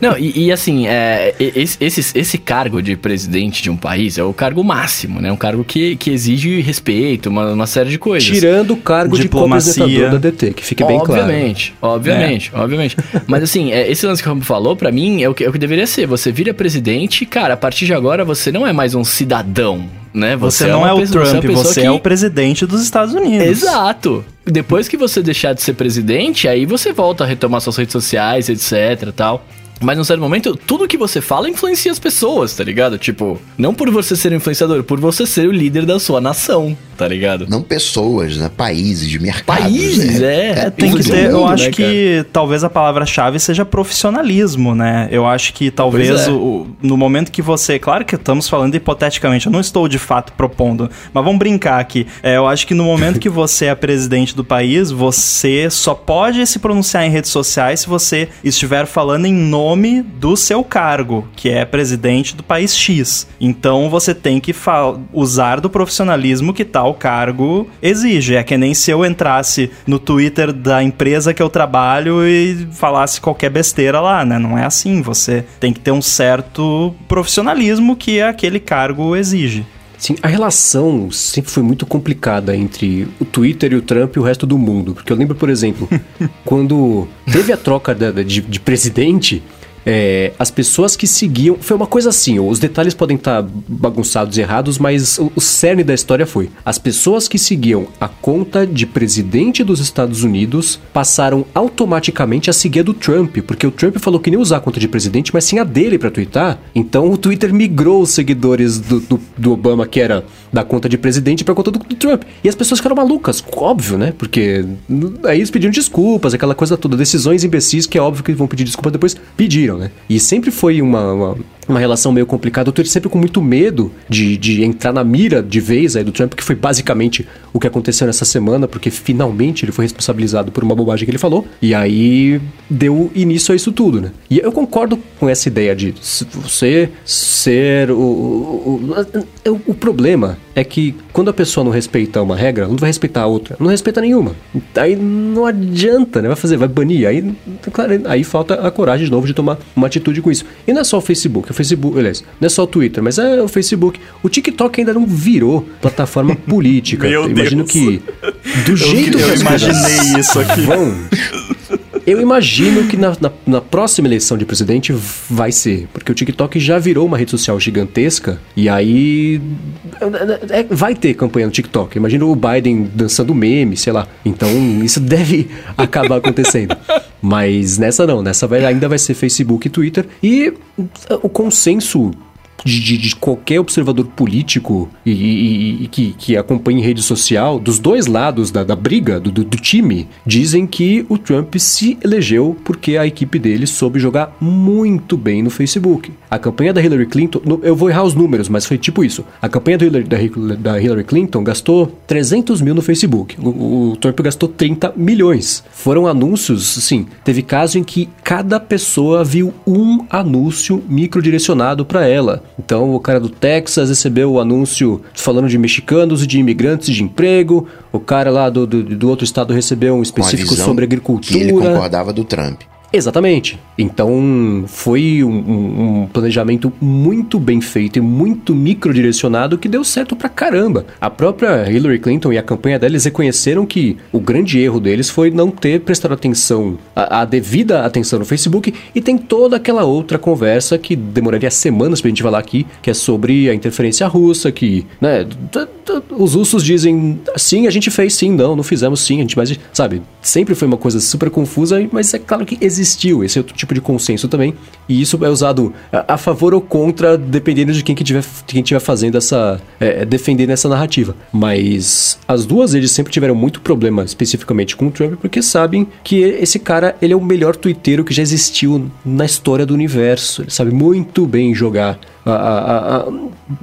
Não, e, e assim, é, esse, esse, esse cargo de presidente de um país é o cargo máximo, né? Um cargo que, que exige respeito, uma, uma série de coisas. Tirando o cargo Diplomacia. de co-apresentador da DT, que fique bem obviamente, claro. Obviamente, obviamente, é. obviamente. Mas assim, é, esse lance que o Rambo falou, pra mim, é o que, é o que deveria ser. Você vira presidente, cara, a partir de agora você não é mais um cidadão, né? Você, você não é, é o pessoa, Trump, você, é, você que... é o presidente dos Estados Unidos. Exato. Depois que você deixar de ser presidente, aí você volta a retomar suas redes sociais, etc, tal. Mas num certo momento, tudo que você fala influencia as pessoas, tá ligado? Tipo, não por você ser influenciador, por você ser o líder da sua nação, tá ligado? Não pessoas, né? Países, mercados. Países, é. é, é tem que ter, eu acho né, que talvez a palavra-chave seja profissionalismo, né? Eu acho que talvez é. o, no momento que você. Claro que estamos falando hipoteticamente, eu não estou de fato propondo, mas vamos brincar aqui. É, eu acho que no momento que você é presidente do país, você só pode se pronunciar em redes sociais se você estiver falando em nome nome do seu cargo, que é presidente do país X. Então você tem que usar do profissionalismo que tal cargo exige. É que nem se eu entrasse no Twitter da empresa que eu trabalho e falasse qualquer besteira lá, né? Não é assim. Você tem que ter um certo profissionalismo que aquele cargo exige. Sim, a relação sempre foi muito complicada entre o Twitter e o Trump e o resto do mundo. Porque eu lembro, por exemplo, quando teve a troca de, de presidente, é, as pessoas que seguiam. Foi uma coisa assim, os detalhes podem estar bagunçados e errados, mas o, o cerne da história foi: as pessoas que seguiam a conta de presidente dos Estados Unidos passaram automaticamente a seguir a do Trump, porque o Trump falou que nem usar a conta de presidente, mas sim a dele para twittar. Então o Twitter migrou os seguidores do, do, do Obama, que era da conta de presidente, pra conta do, do, Trump. E as pessoas ficaram malucas, óbvio, né? Porque aí eles pediram desculpas, aquela coisa toda, decisões imbecis que é óbvio que vão pedir desculpa depois, pediram né? E sempre foi uma, uma, uma relação meio complicada. O Twitter sempre com muito medo de, de entrar na mira de vez aí do Trump, que foi basicamente o que aconteceu nessa semana, porque finalmente ele foi responsabilizado por uma bobagem que ele falou. E aí deu início a isso tudo, né? E eu concordo com essa ideia de você ser o, o, o, o problema é que quando a pessoa não respeita uma regra, não vai respeitar a outra. Não respeita nenhuma. Aí não adianta, né? Vai fazer, vai banir. Aí, claro, aí falta a coragem de novo de tomar uma atitude com isso. E não é só o Facebook. Facebook, aliás, não é só o Twitter, mas é o Facebook. O TikTok ainda não virou plataforma política. Meu eu imagino Deus. que do jeito eu que coisas imaginei isso aqui. vão, eu imagino que na, na, na próxima eleição de presidente vai ser, porque o TikTok já virou uma rede social gigantesca e aí é, vai ter campanha no TikTok. Imagina o Biden dançando meme, sei lá. Então isso deve acabar acontecendo. Mas nessa não, nessa vai, ainda vai ser Facebook e Twitter e o consenso de, de- qualquer observador político e, e- e que, que acompanha rede social, dos dois lados da, da briga, do, do- do time, dizem que o Trump se elegeu porque a equipe dele soube jogar muito bem no Facebook. A campanha da Hillary Clinton, eu vou errar os números, mas foi tipo isso. A campanha Hillary- da, Hillary- da Hillary Clinton gastou 300 mil no Facebook. O, o Trump gastou 30 milhões. Foram anúncios, assim, teve caso em que cada pessoa viu um anúncio microdirecionado para ela. Então, o cara do Texas recebeu o anúncio falando de mexicanos e de imigrantes de emprego. O cara lá do, do, do outro estado recebeu um específico sobre que ele agricultura. concordava do Trump. Exatamente. Então foi um, um- um planejamento muito bem feito e muito microdirecionado que deu certo pra caramba. A própria Hillary Clinton e a campanha deles reconheceram que o grande erro deles foi não ter prestado atenção, a, a devida atenção no Facebook e tem toda aquela outra conversa que demoraria semanas pra gente falar aqui, que é sobre a interferência russa, que, né, os russos dizem sim, a gente fez sim, não, não fizemos sim, a gente mas sabe, sempre foi uma coisa super confusa, mas é claro que existiu esse outro tipo de consenso também, e isso é usado a, a favor ou contra, dependendo de quem que tiver, quem tiver fazendo essa, é, defendendo essa narrativa. Mas as duas redes sempre tiveram muito problema, especificamente com o Trump, porque sabem que esse cara, ele é o melhor twitteiro que já existiu na história do universo, ele sabe muito bem jogar a, a,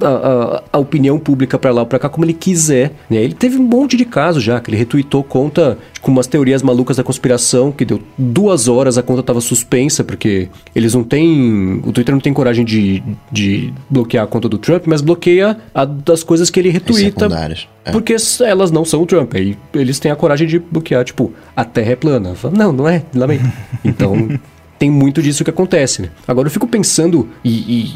a, a- opinião pública pra lá ou pra cá como ele quiser. Né? Ele teve um monte de casos já, que ele retweetou conta com umas teorias malucas da conspiração, que deu duas horas, a conta tava suspensa, porque eles não têm. O Twitter não tem coragem de, de bloquear a conta do Trump, mas bloqueia a das coisas que ele secundárias, é. Porque elas não são o Trump. Aí eles têm a coragem de bloquear, tipo, a Terra é plana. Fala, Não, não é, lamento. Então, tem muito disso que acontece, né? Agora eu fico pensando e- e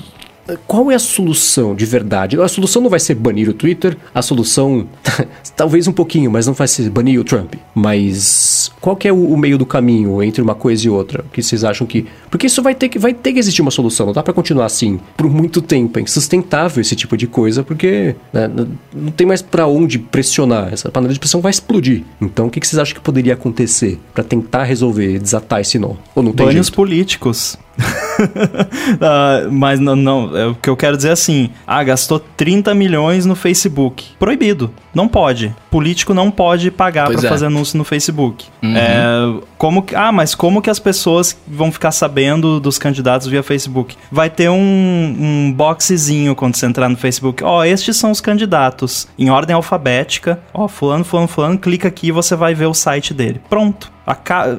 qual é a solução de verdade? A solução não vai ser banir o Twitter, a solução talvez um pouquinho, mas não vai ser banir o Trump. Mas qual que é o, o meio do caminho entre uma coisa e outra? Que vocês acham que porque isso vai ter que vai ter que existir uma solução, não dá pra continuar assim por muito tempo, é insustentável esse tipo de coisa porque né, não tem mais pra onde pressionar, essa panela de pressão vai explodir. Então o que, que vocês acham que poderia acontecer pra tentar resolver, desatar esse nó? Ou não tem Bane os jeito? políticos. Ah, mas não, não, é o que eu quero dizer é assim: ah, gastou 30 milhões no Facebook. Proibido. Não pode. Político não pode pagar pra é. fazer anúncio no Facebook. É, como que, ah, mas como que as pessoas vão ficar sabendo dos candidatos via Facebook? Vai ter um, um boxezinho quando você entrar no Facebook. Ó, estes são os candidatos. Em ordem alfabética. Ó, fulano, fulano, fulano. Clica aqui e você vai ver o site dele. Pronto.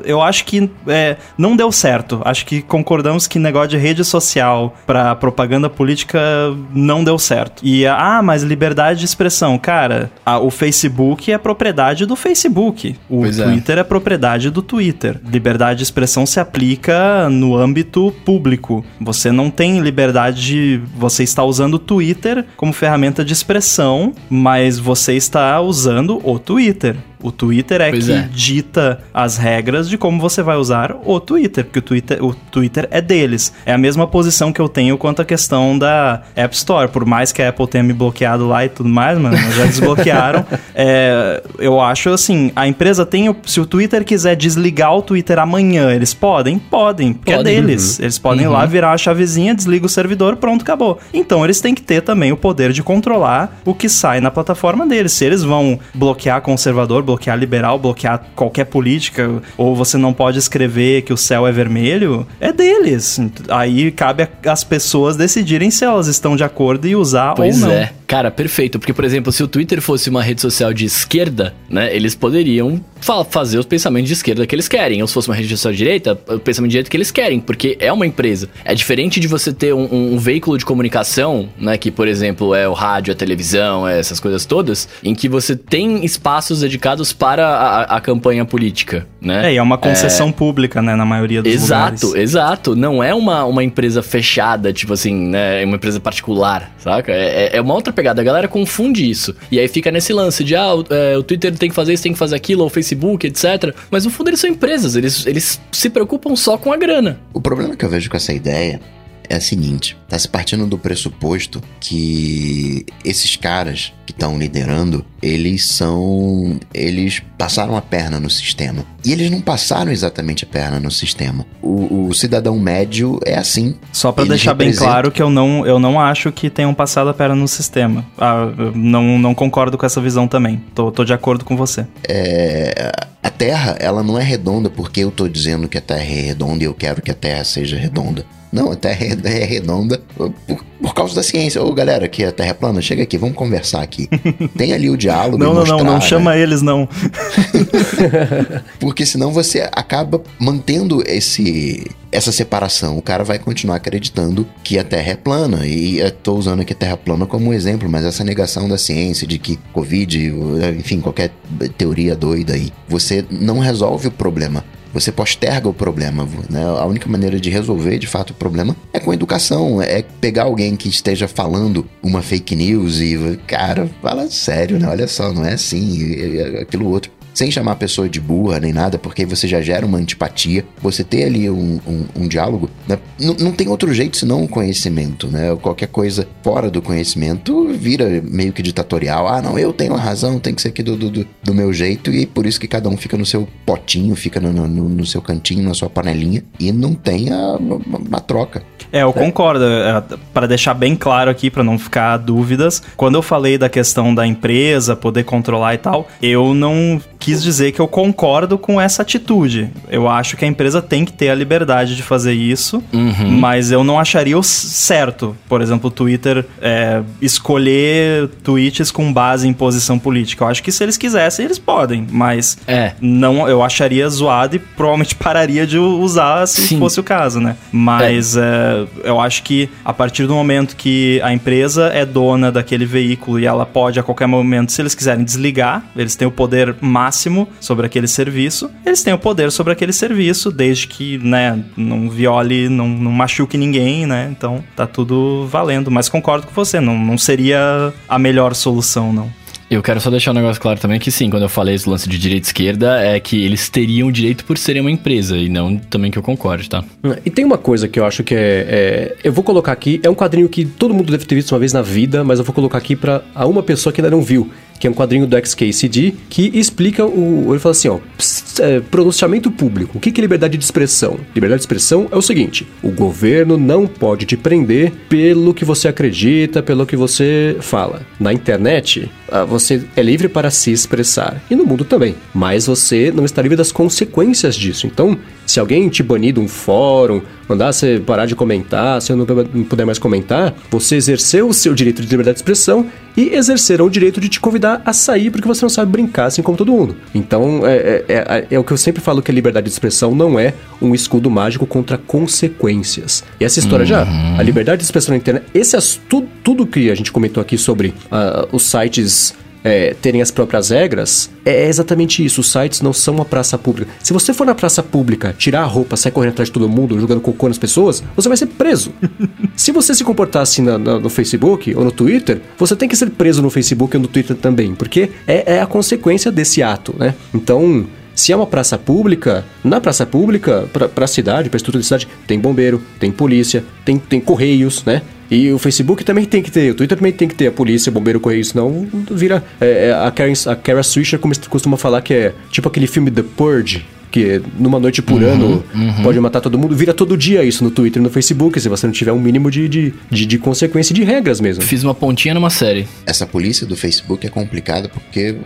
Eu acho que é, não deu certo. Acho que concordamos que negócio de rede social pra propaganda política não deu certo. E, ah, mas liberdade de expressão. Cara, a- o Facebook é propriedade do Facebook. O Pois é. Twitter é propriedade do Twitter. Liberdade de expressão se aplica no âmbito público. Você não tem liberdade de. Você está usando o Twitter como ferramenta de expressão, mas você está usando o Twitter. O Twitter é Pois que é. dita as regras de como você vai usar o Twitter, porque o Twitter, o Twitter é deles. É a mesma posição que eu tenho quanto à questão da App Store. Por mais que a Apple tenha me bloqueado lá e tudo mais, mano, já desbloquearam. É, eu acho assim, a empresa tem. o- Se o Twitter quiser desligar o Twitter amanhã, eles podem? Podem, porque Podem. é deles. Eles podem ir lá virar a chavezinha, desliga o servidor, pronto, acabou. Então eles têm que ter também o poder de controlar o que sai na plataforma deles. Se eles vão bloquear conservador, bloquear liberal, bloquear qualquer política, ou você não pode escrever que o céu é vermelho, é deles. Aí cabe às pessoas decidirem se elas estão de acordo e usar Pois ou não. é. Cara, perfeito. Porque, por exemplo, se o Twitter fosse uma rede social de esquerda, né? Eles poderiam fa fazer os pensamentos de esquerda que eles querem. Ou se fosse uma rede social de direita, o pensamento de direita que eles querem. Porque é uma empresa. É diferente de você ter um, um, um veículo de comunicação, né? Que, por exemplo, é o rádio, a televisão, é essas coisas todas, em que você tem espaços dedicados para a, a campanha política, né? É, e é uma concessão é... pública, né? Na maioria dos exato, lugares. Exato, exato. Não é uma, uma empresa fechada, tipo assim, né? É uma empresa particular, saca? É, é uma outra pegada. A galera confunde isso. E aí fica nesse lance de, ah, o, é, o Twitter tem que fazer isso, tem que fazer aquilo, ou o Facebook, etc. Mas no fundo eles são empresas, eles, eles se preocupam só com a grana. O problema que eu vejo com essa ideia é a seguinte: tá se partindo do pressuposto que esses caras que estão liderando, eles são. Eles passaram a perna no sistema. E eles não passaram exatamente a perna no sistema. O, o cidadão médio é assim. Só para deixar bem claro que eu não, eu não acho que tenham passado a perna no sistema. Ah, não, não concordo com essa visão também. Tô, tô de acordo com você. É, a Terra, ela não é redonda porque eu tô dizendo que a Terra é redonda e eu quero que a Terra seja redonda. Não, a Terra é redonda por, por causa da ciência. Ô, galera, aqui a Terra é plana, chega aqui, vamos conversar aqui. Tem ali o diálogo. não, não, não, não né? chama eles, não. Porque senão você acaba mantendo esse essa separação. O cara vai continuar acreditando que a Terra é plana. E estou usando aqui a Terra plana como um exemplo, mas essa negação da ciência de que Covid, enfim, qualquer teoria doida aí, você não resolve o problema você posterga o problema. Né? A única maneira de resolver, de fato, o problema é com educação. É pegar alguém que esteja falando uma fake news e, cara, fala sério, né? Olha só, não é assim, aquilo outro sem chamar a pessoa de burra nem nada, porque você já gera uma antipatia. Você ter ali um, um, um diálogo, né? não, tem outro jeito senão o conhecimento, né? Qualquer coisa fora do conhecimento vira meio que ditatorial. Ah, não, eu tenho a razão, tem que ser aqui do, do, do meu jeito, e por isso que cada um fica no seu potinho, fica no, no, no seu cantinho, na sua panelinha, e não tem a, uma troca. É, eu é. concordo. É, para deixar bem claro aqui, para não ficar dúvidas, quando eu falei da questão da empresa poder controlar e tal, eu não quis dizer que eu concordo com essa atitude. Eu acho que a empresa tem que ter a liberdade de fazer isso, uhum. mas eu não acharia o certo. Por exemplo, o Twitter é, escolher tweets com base em posição política. Eu acho que se eles quisessem, eles podem, mas é. não, eu acharia zoado e provavelmente pararia de usar se Sim. fosse o caso, né? Mas é. É, eu acho que a partir do momento que a empresa é dona daquele veículo e ela pode a qualquer momento, se eles quiserem desligar, eles têm o poder máximo máximo sobre aquele serviço, eles têm o poder sobre aquele serviço, desde que, né, não viole, não, não machuque ninguém, né? Então tá tudo valendo. Mas concordo com você, não, não seria a melhor solução, não. Eu quero só deixar um negócio claro também que sim, quando eu falei esse lance de direita e esquerda, é que eles teriam direito por serem uma empresa, e não também que eu concorde, tá? E tem uma coisa que eu acho que é, é, Eu vou colocar aqui, é um quadrinho que todo mundo deve ter visto uma vez na vida, mas eu vou colocar aqui para uma pessoa que ainda não viu que é um quadrinho do XKCD, que explica o. Ele fala assim, ó, é, pronunciamento público. O que é liberdade de expressão? Liberdade de expressão é o seguinte: o governo não pode te prender pelo que você acredita, pelo que você fala. Na internet, ah, você é livre para se expressar. E no mundo também. Mas você não está livre das consequências disso. Então, se alguém te banir de um fórum, mandar você parar de comentar, se eu não puder mais comentar, você exerceu o seu direito de liberdade de expressão e exercerão o direito de te convidar a sair porque você não sabe brincar assim como todo mundo. Então, é, é, é, é o que eu sempre falo que a liberdade de expressão não é um escudo mágico contra consequências. E essa história uhum. já, a liberdade de expressão na internet, esse é tudo, tudo que a gente comentou aqui sobre uh, os sites é, terem as próprias regras, é exatamente isso. Os sites não são uma praça pública. Se você for na praça pública, tirar a roupa, sair correndo atrás de todo mundo, jogando cocô nas pessoas, você vai ser preso. se você se comportar assim na, na, no Facebook ou no Twitter, você tem que ser preso no Facebook ou no Twitter também, porque é, é a consequência desse ato, né? Então, se é uma praça pública, na praça pública, para a cidade, para a estrutura da cidade, tem bombeiro, tem polícia, tem, tem correios, né? E o Facebook também tem que ter, o Twitter também tem que ter a polícia, bombeiro, correio, senão vira. É, é a, Karen, a Kara Swisher costuma falar que é tipo aquele filme The Purge que numa noite por uhum, ano uhum. pode matar todo mundo. Vira todo dia isso no Twitter e no Facebook, se você não tiver um mínimo de, de, de, de consequência de regras mesmo. Fiz uma pontinha numa série. Essa polícia do Facebook é complicada porque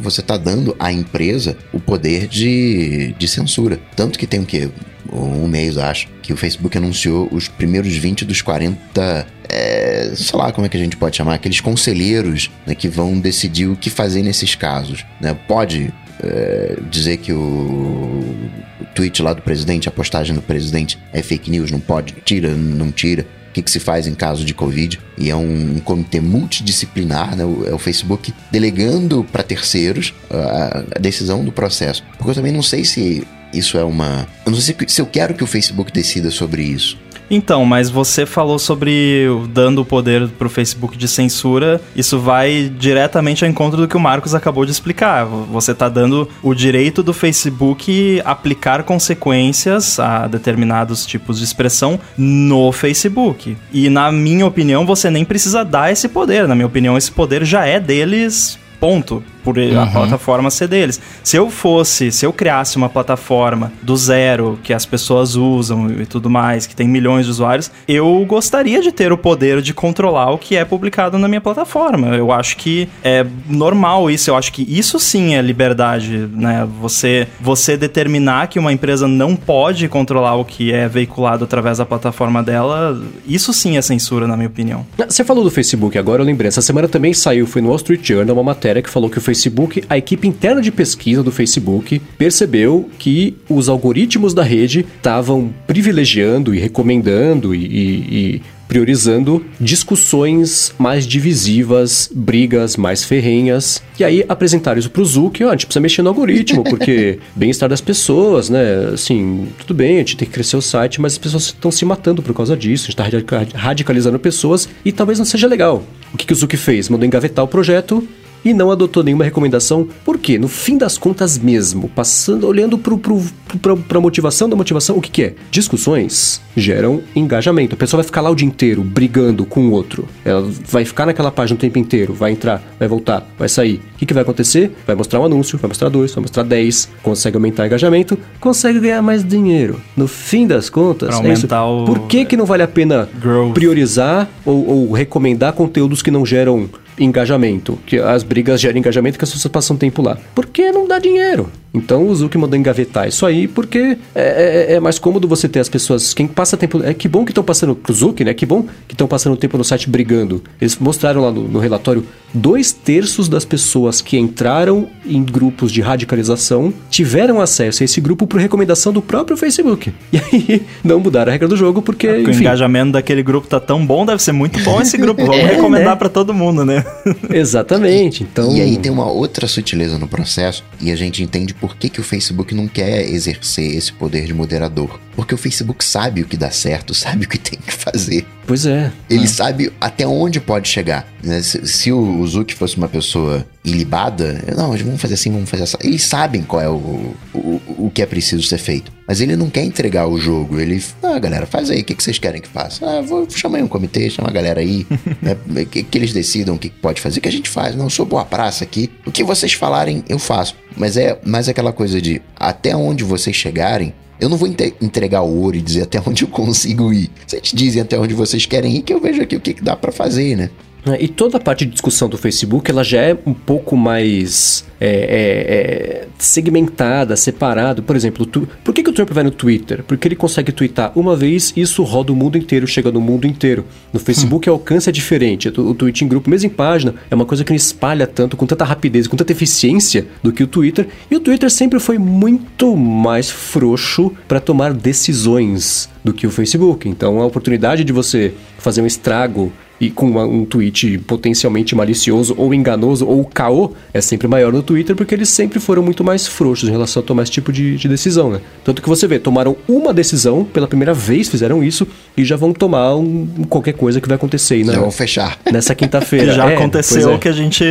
você está dando à empresa o poder de, de censura. Tanto que tem o quê? um mês, acho, que o Facebook anunciou os primeiros 20 dos 40 é, sei lá como é que a gente pode chamar, aqueles conselheiros né, que vão decidir o que fazer nesses casos. Né? Pode é, dizer que o, tweet lá do presidente, a postagem do presidente é fake news, não pode, tira, não tira. O que, que, se faz em caso de Covid? E é um, um comitê multidisciplinar, né? O, é o Facebook delegando para terceiros a, a, decisão do processo. Porque eu também não sei se isso é uma. Eu não sei se, se eu quero que o Facebook decida sobre isso. Então, mas você falou sobre dando o poder para o Facebook de censura. Isso vai diretamente ao encontro do que o Marcos acabou de explicar. Você está dando o direito do Facebook aplicar consequências a determinados tipos de expressão no Facebook. E na minha opinião, você nem precisa dar esse poder. Na minha opinião, esse poder já é deles ponto por uhum. a plataforma ser deles. Se eu fosse, se eu criasse uma plataforma do zero que as pessoas usam e tudo mais, que tem milhões de usuários, eu gostaria de ter o poder de controlar o que é publicado na minha plataforma. Eu acho que é normal isso, eu acho que isso sim é liberdade, né? Você você determinar que uma empresa não pode controlar o que é veiculado através da plataforma dela, isso sim é censura na minha opinião. Você falou do Facebook agora, eu lembrei, essa semana também saiu, foi no Wall Street Journal uma matéria que falou que o Facebook, a equipe interna de pesquisa do Facebook percebeu que os algoritmos da rede estavam privilegiando e recomendando e, e, e priorizando discussões mais divisivas, brigas mais ferrenhas. E aí apresentaram isso pro Zuck, ó, a gente precisa mexer no algoritmo, porque bem-estar das pessoas, né? Assim, tudo bem, a gente tem que crescer o site, mas as pessoas estão se matando por causa disso, a gente está radicalizando pessoas e talvez não seja legal. O que, que o Zuck fez? Mandou engavetar o projeto e não adotou nenhuma recomendação, porque no fim das contas mesmo, passando, olhando para a motivação da motivação, o que, que é? Discussões geram engajamento. A pessoa vai ficar lá o dia inteiro brigando com o outro. Ela vai ficar naquela página o tempo inteiro, vai entrar, vai voltar, vai sair. O que, que vai acontecer? Vai mostrar um anúncio, vai mostrar dois, vai mostrar dez, consegue aumentar o engajamento, consegue ganhar mais dinheiro. No fim das contas, pra é aumentar o... por que, que não vale a pena Growth. priorizar ou, ou recomendar conteúdos que não geram engajamento, que as brigas geram engajamento que as pessoas passam tempo lá. Porque não dá dinheiro. Então o Zuki mandou engavetar isso aí, porque é, é, é, mais cômodo você ter as pessoas. Quem passa tempo. É que bom que estão passando. Pro Zuki, né? Que bom que estão passando tempo no site brigando. Eles mostraram lá no, no, relatório: dois terços das pessoas que entraram em grupos de radicalização tiveram acesso a esse grupo por recomendação do próprio Facebook. E aí não mudaram a regra do jogo, porque. É, porque o engajamento daquele grupo tá tão bom, deve ser muito bom esse grupo. Vamos é, recomendar né? para todo mundo, né? Exatamente. Então... E aí tem uma outra sutileza no processo, e a gente entende por que, que o Facebook não quer exercer esse poder de moderador. Porque o Facebook sabe o que dá certo, sabe o que tem que fazer. Pois é. Ele é. sabe até onde pode chegar. Né? Se, se, o Zuki fosse uma pessoa ilibada, não, vamos fazer assim, vamos fazer assim. Eles sabem qual é o, o, o que é preciso ser feito. Mas ele não quer entregar o jogo. Ele, ah, galera, faz aí, o que, que vocês querem que faça? Ah, vou chamar aí um comitê, chama a galera aí, né? que, que eles decidam o que pode fazer, o que a gente faz. Não, eu sou boa praça aqui. O que vocês falarem, eu faço. Mas é mais aquela coisa de até onde vocês chegarem, eu não vou entregar ouro e dizer até onde eu consigo ir. Vocês dizem até onde vocês querem ir, que eu vejo aqui o que, que dá para fazer, né? É, e toda a parte de discussão do Facebook, ela já é um pouco mais é, é, é, segmentada, separada. Por exemplo, tu, por que, que o Trump vai no Twitter? Porque ele consegue twittar uma vez e isso roda o mundo inteiro, chega no mundo inteiro. No Facebook hum. o alcance é diferente. O, o tweet em grupo, mesmo em página, é uma coisa que não espalha tanto, com tanta rapidez, com tanta eficiência do que o Twitter. E o Twitter sempre foi muito mais frouxo para tomar decisões do que o Facebook. Então a oportunidade de você fazer um estrago e com uma, um tweet potencialmente malicioso ou enganoso ou caô é sempre maior no Twitter porque eles sempre foram muito mais frouxos em relação a tomar esse tipo de, de decisão, né? Tanto que você vê, tomaram uma decisão, pela primeira vez fizeram isso e já vão tomar um, qualquer coisa que vai acontecer aí, né? Já vão fechar. Nessa quinta-feira. já é, aconteceu é. que a gente,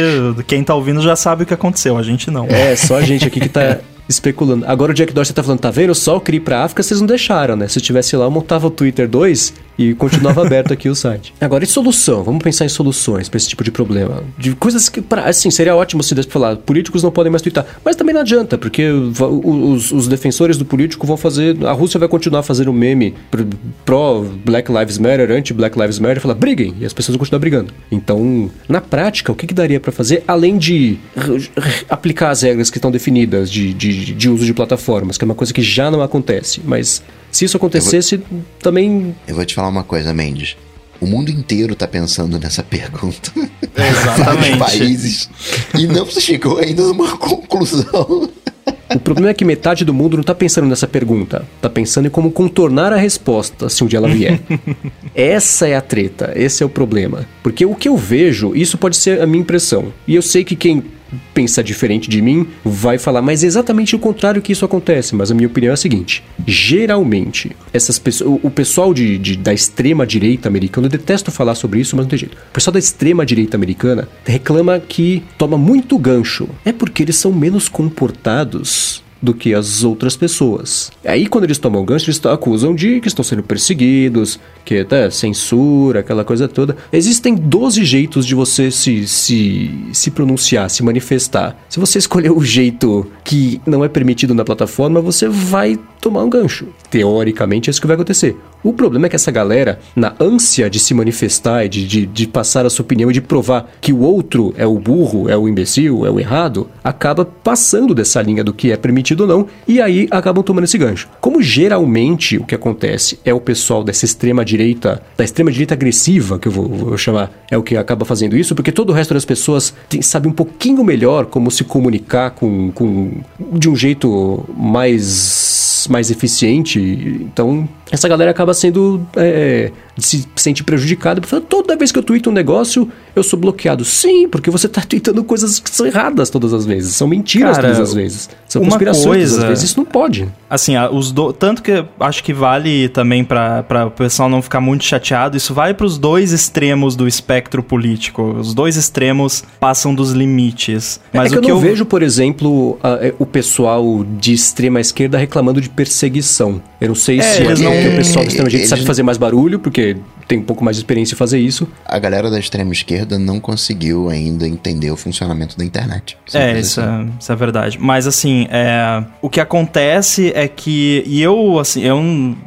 quem tá ouvindo já sabe o que aconteceu, a gente não. É, só a gente aqui que tá especulando. Agora o Jack Dorsey tá falando, tá vendo? Só o CRI pra África vocês não deixaram, né? Se eu tivesse lá, eu montava o Twitter 2 e continuava aberto aqui o site. Agora, e solução? Vamos pensar em soluções para esse tipo de problema. De coisas que, pra, assim, seria ótimo se desse pra falar, políticos não podem mais twittar. Mas também não adianta, porque os, os defensores do político vão fazer. A Rússia vai continuar fazendo meme pró Black Lives Matter, anti-Black Lives Matter, falar, briguem, e as pessoas vão continuar brigando. Então, na prática, o que, que daria para fazer, além de aplicar as regras que estão definidas de, de, de uso de plataformas, que é uma coisa que já não acontece, mas Se isso acontecesse, também. Eu vou te falar uma coisa, Mendes. O mundo inteiro tá pensando nessa pergunta. Exatamente. Vários países. E não se chegou ainda numa conclusão. O problema é que metade do mundo não tá pensando nessa pergunta. Tá pensando em como contornar a resposta se um dia ela vier. Essa é a treta, esse é o problema. Porque o que eu vejo, isso pode ser a minha impressão. E eu sei que quem pensa diferente de mim vai falar, mas é exatamente o contrário que isso acontece. Mas a minha opinião é a seguinte: geralmente, essas pessoas, o pessoal de, de, da extrema direita americana, eu detesto falar sobre isso, mas não tem jeito. O pessoal da extrema direita americana reclama que toma muito gancho. É porque eles são menos comportados do que as outras pessoas. Aí quando eles tomam gancho, eles acusam de que estão sendo perseguidos, que é censura, aquela coisa toda. Existem 12 jeitos de você se, se, se pronunciar, se manifestar. Se você escolher o jeito que não é permitido na plataforma, você vai tomar um gancho. Teoricamente é isso que vai acontecer. O problema é que essa galera, na ânsia de se manifestar e de, de, de, passar a sua opinião e de provar que o outro é o burro, é o imbecil, é o errado, acaba passando dessa linha do que é permitido ou não, e aí acabam tomando esse gancho. Como geralmente o que acontece é o pessoal dessa extrema direita, da extrema direita agressiva, que eu vou, vou chamar, é o que acaba fazendo isso, porque todo o resto das pessoas tem, sabe um pouquinho melhor como se comunicar com, com de um jeito mais, mais eficiente. Então, essa galera acaba sendo. É, se sente prejudicada. Toda vez que eu tweeto um negócio, eu sou bloqueado. Sim, porque você está tweetando coisas que são erradas todas as vezes. São mentiras Cara, todas as vezes. São uma conspirações coisa- todas as vezes. Isso não pode. Assim, os do... tanto que acho que vale também pra o pessoal não ficar muito chateado, isso vai pros dois extremos do espectro político. Os dois extremos passam dos limites. Mas é que o eu que não eu vejo, por exemplo, a- é, o pessoal de extrema esquerda reclamando de perseguição. Eu não sei É, se é eles porque não- o pessoal extrema direita sabe fazer mais barulho, porque tem um pouco mais de experiência em fazer isso. A galera da extrema esquerda não conseguiu ainda entender o funcionamento da internet. É, Simples isso assim. é, isso é verdade. Mas assim, é, o que acontece é que. E eu, assim, eu.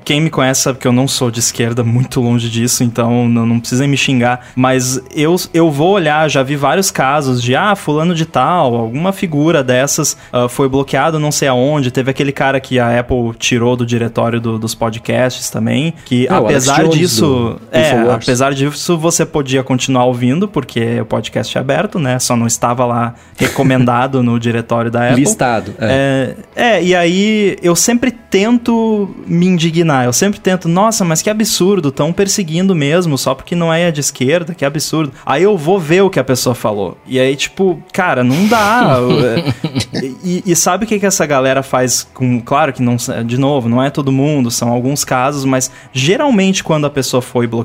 Quem me conhece sabe que eu não sou de esquerda, muito longe disso, então não, não precisem me xingar. Mas eu, eu vou olhar, já vi vários casos de, ah, fulano de tal, alguma figura dessas ah, foi bloqueado não sei aonde. Teve aquele cara que a Apple tirou do diretório do- dos podcasts também. Que Ah, apesar disso. do É, Infowars. apesar disso, você podia continuar ouvindo, porque o podcast é aberto, né? Só não estava lá recomendado no diretório da Apple. Listado. É. É, é, e aí eu sempre tento me indignar. Eu sempre tento, nossa, mas que absurdo, estão perseguindo mesmo, só porque não é de esquerda, que absurdo. Aí eu vou ver o que a pessoa falou. E aí, tipo, cara, não dá. e, e sabe o que, que essa galera faz com. Claro que não. De novo, não é todo mundo, são alguns casos, mas geralmente quando a pessoa foi bloqueada,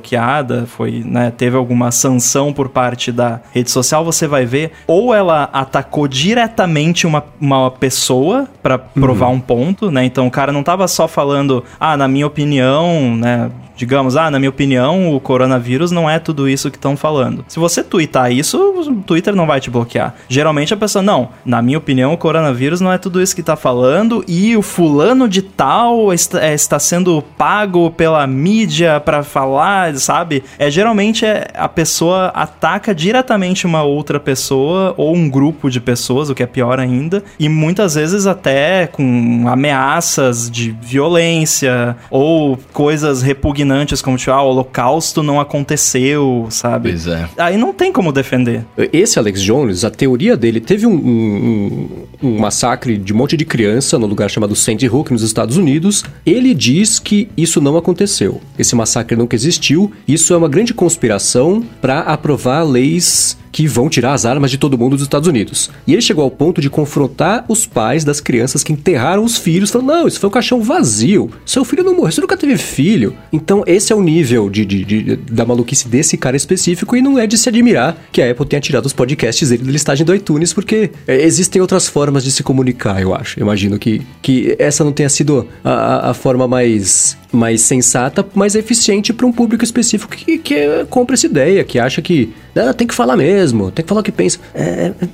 foi, né, teve alguma sanção por parte da rede social, você vai ver, ou ela atacou diretamente uma, uma pessoa pra provar um ponto, né? Então o cara não tava só falando, ah, na minha opinião, né? Digamos, ah, na minha opinião, o coronavírus não é tudo isso que estão falando. Se você twittar isso, o Twitter não vai te bloquear. Geralmente a pessoa, não, na minha opinião, o coronavírus não é tudo isso que tá falando e o fulano de tal está, é, está sendo pago pela mídia pra falar, sabe? É geralmente é, a pessoa ataca diretamente uma outra pessoa ou um grupo de pessoas, o que é pior ainda, e muitas vezes até com ameaças de violência ou coisas repugnantes como tipo, ah, o holocausto não aconteceu, sabe? Pois é. Aí não tem como defender. Esse Alex Jones, a teoria dele, teve um, um- um- um massacre de um monte de criança no lugar chamado Sandy Hook, nos Estados Unidos. Ele diz que isso não aconteceu. Esse massacre nunca existiu. Isso é uma grande conspiração para aprovar leis que vão tirar as armas de todo mundo dos Estados Unidos. E ele chegou ao ponto de confrontar os pais das crianças que enterraram os filhos, falando: não, isso foi um caixão vazio. Seu filho não morreu, você nunca teve filho. Então, esse é o nível de, de- de- da maluquice desse cara específico, e não é de se admirar que a Apple tenha tirado os podcasts dele da listagem do iTunes, porque é, existem outras formas de se comunicar, eu acho. Imagino que, que essa não tenha sido a, a- a forma mais mais sensata, mais eficiente para um público específico que, que é, compra essa ideia, que acha que ah, tem que falar mesmo, tem que falar o que pensa. É, é,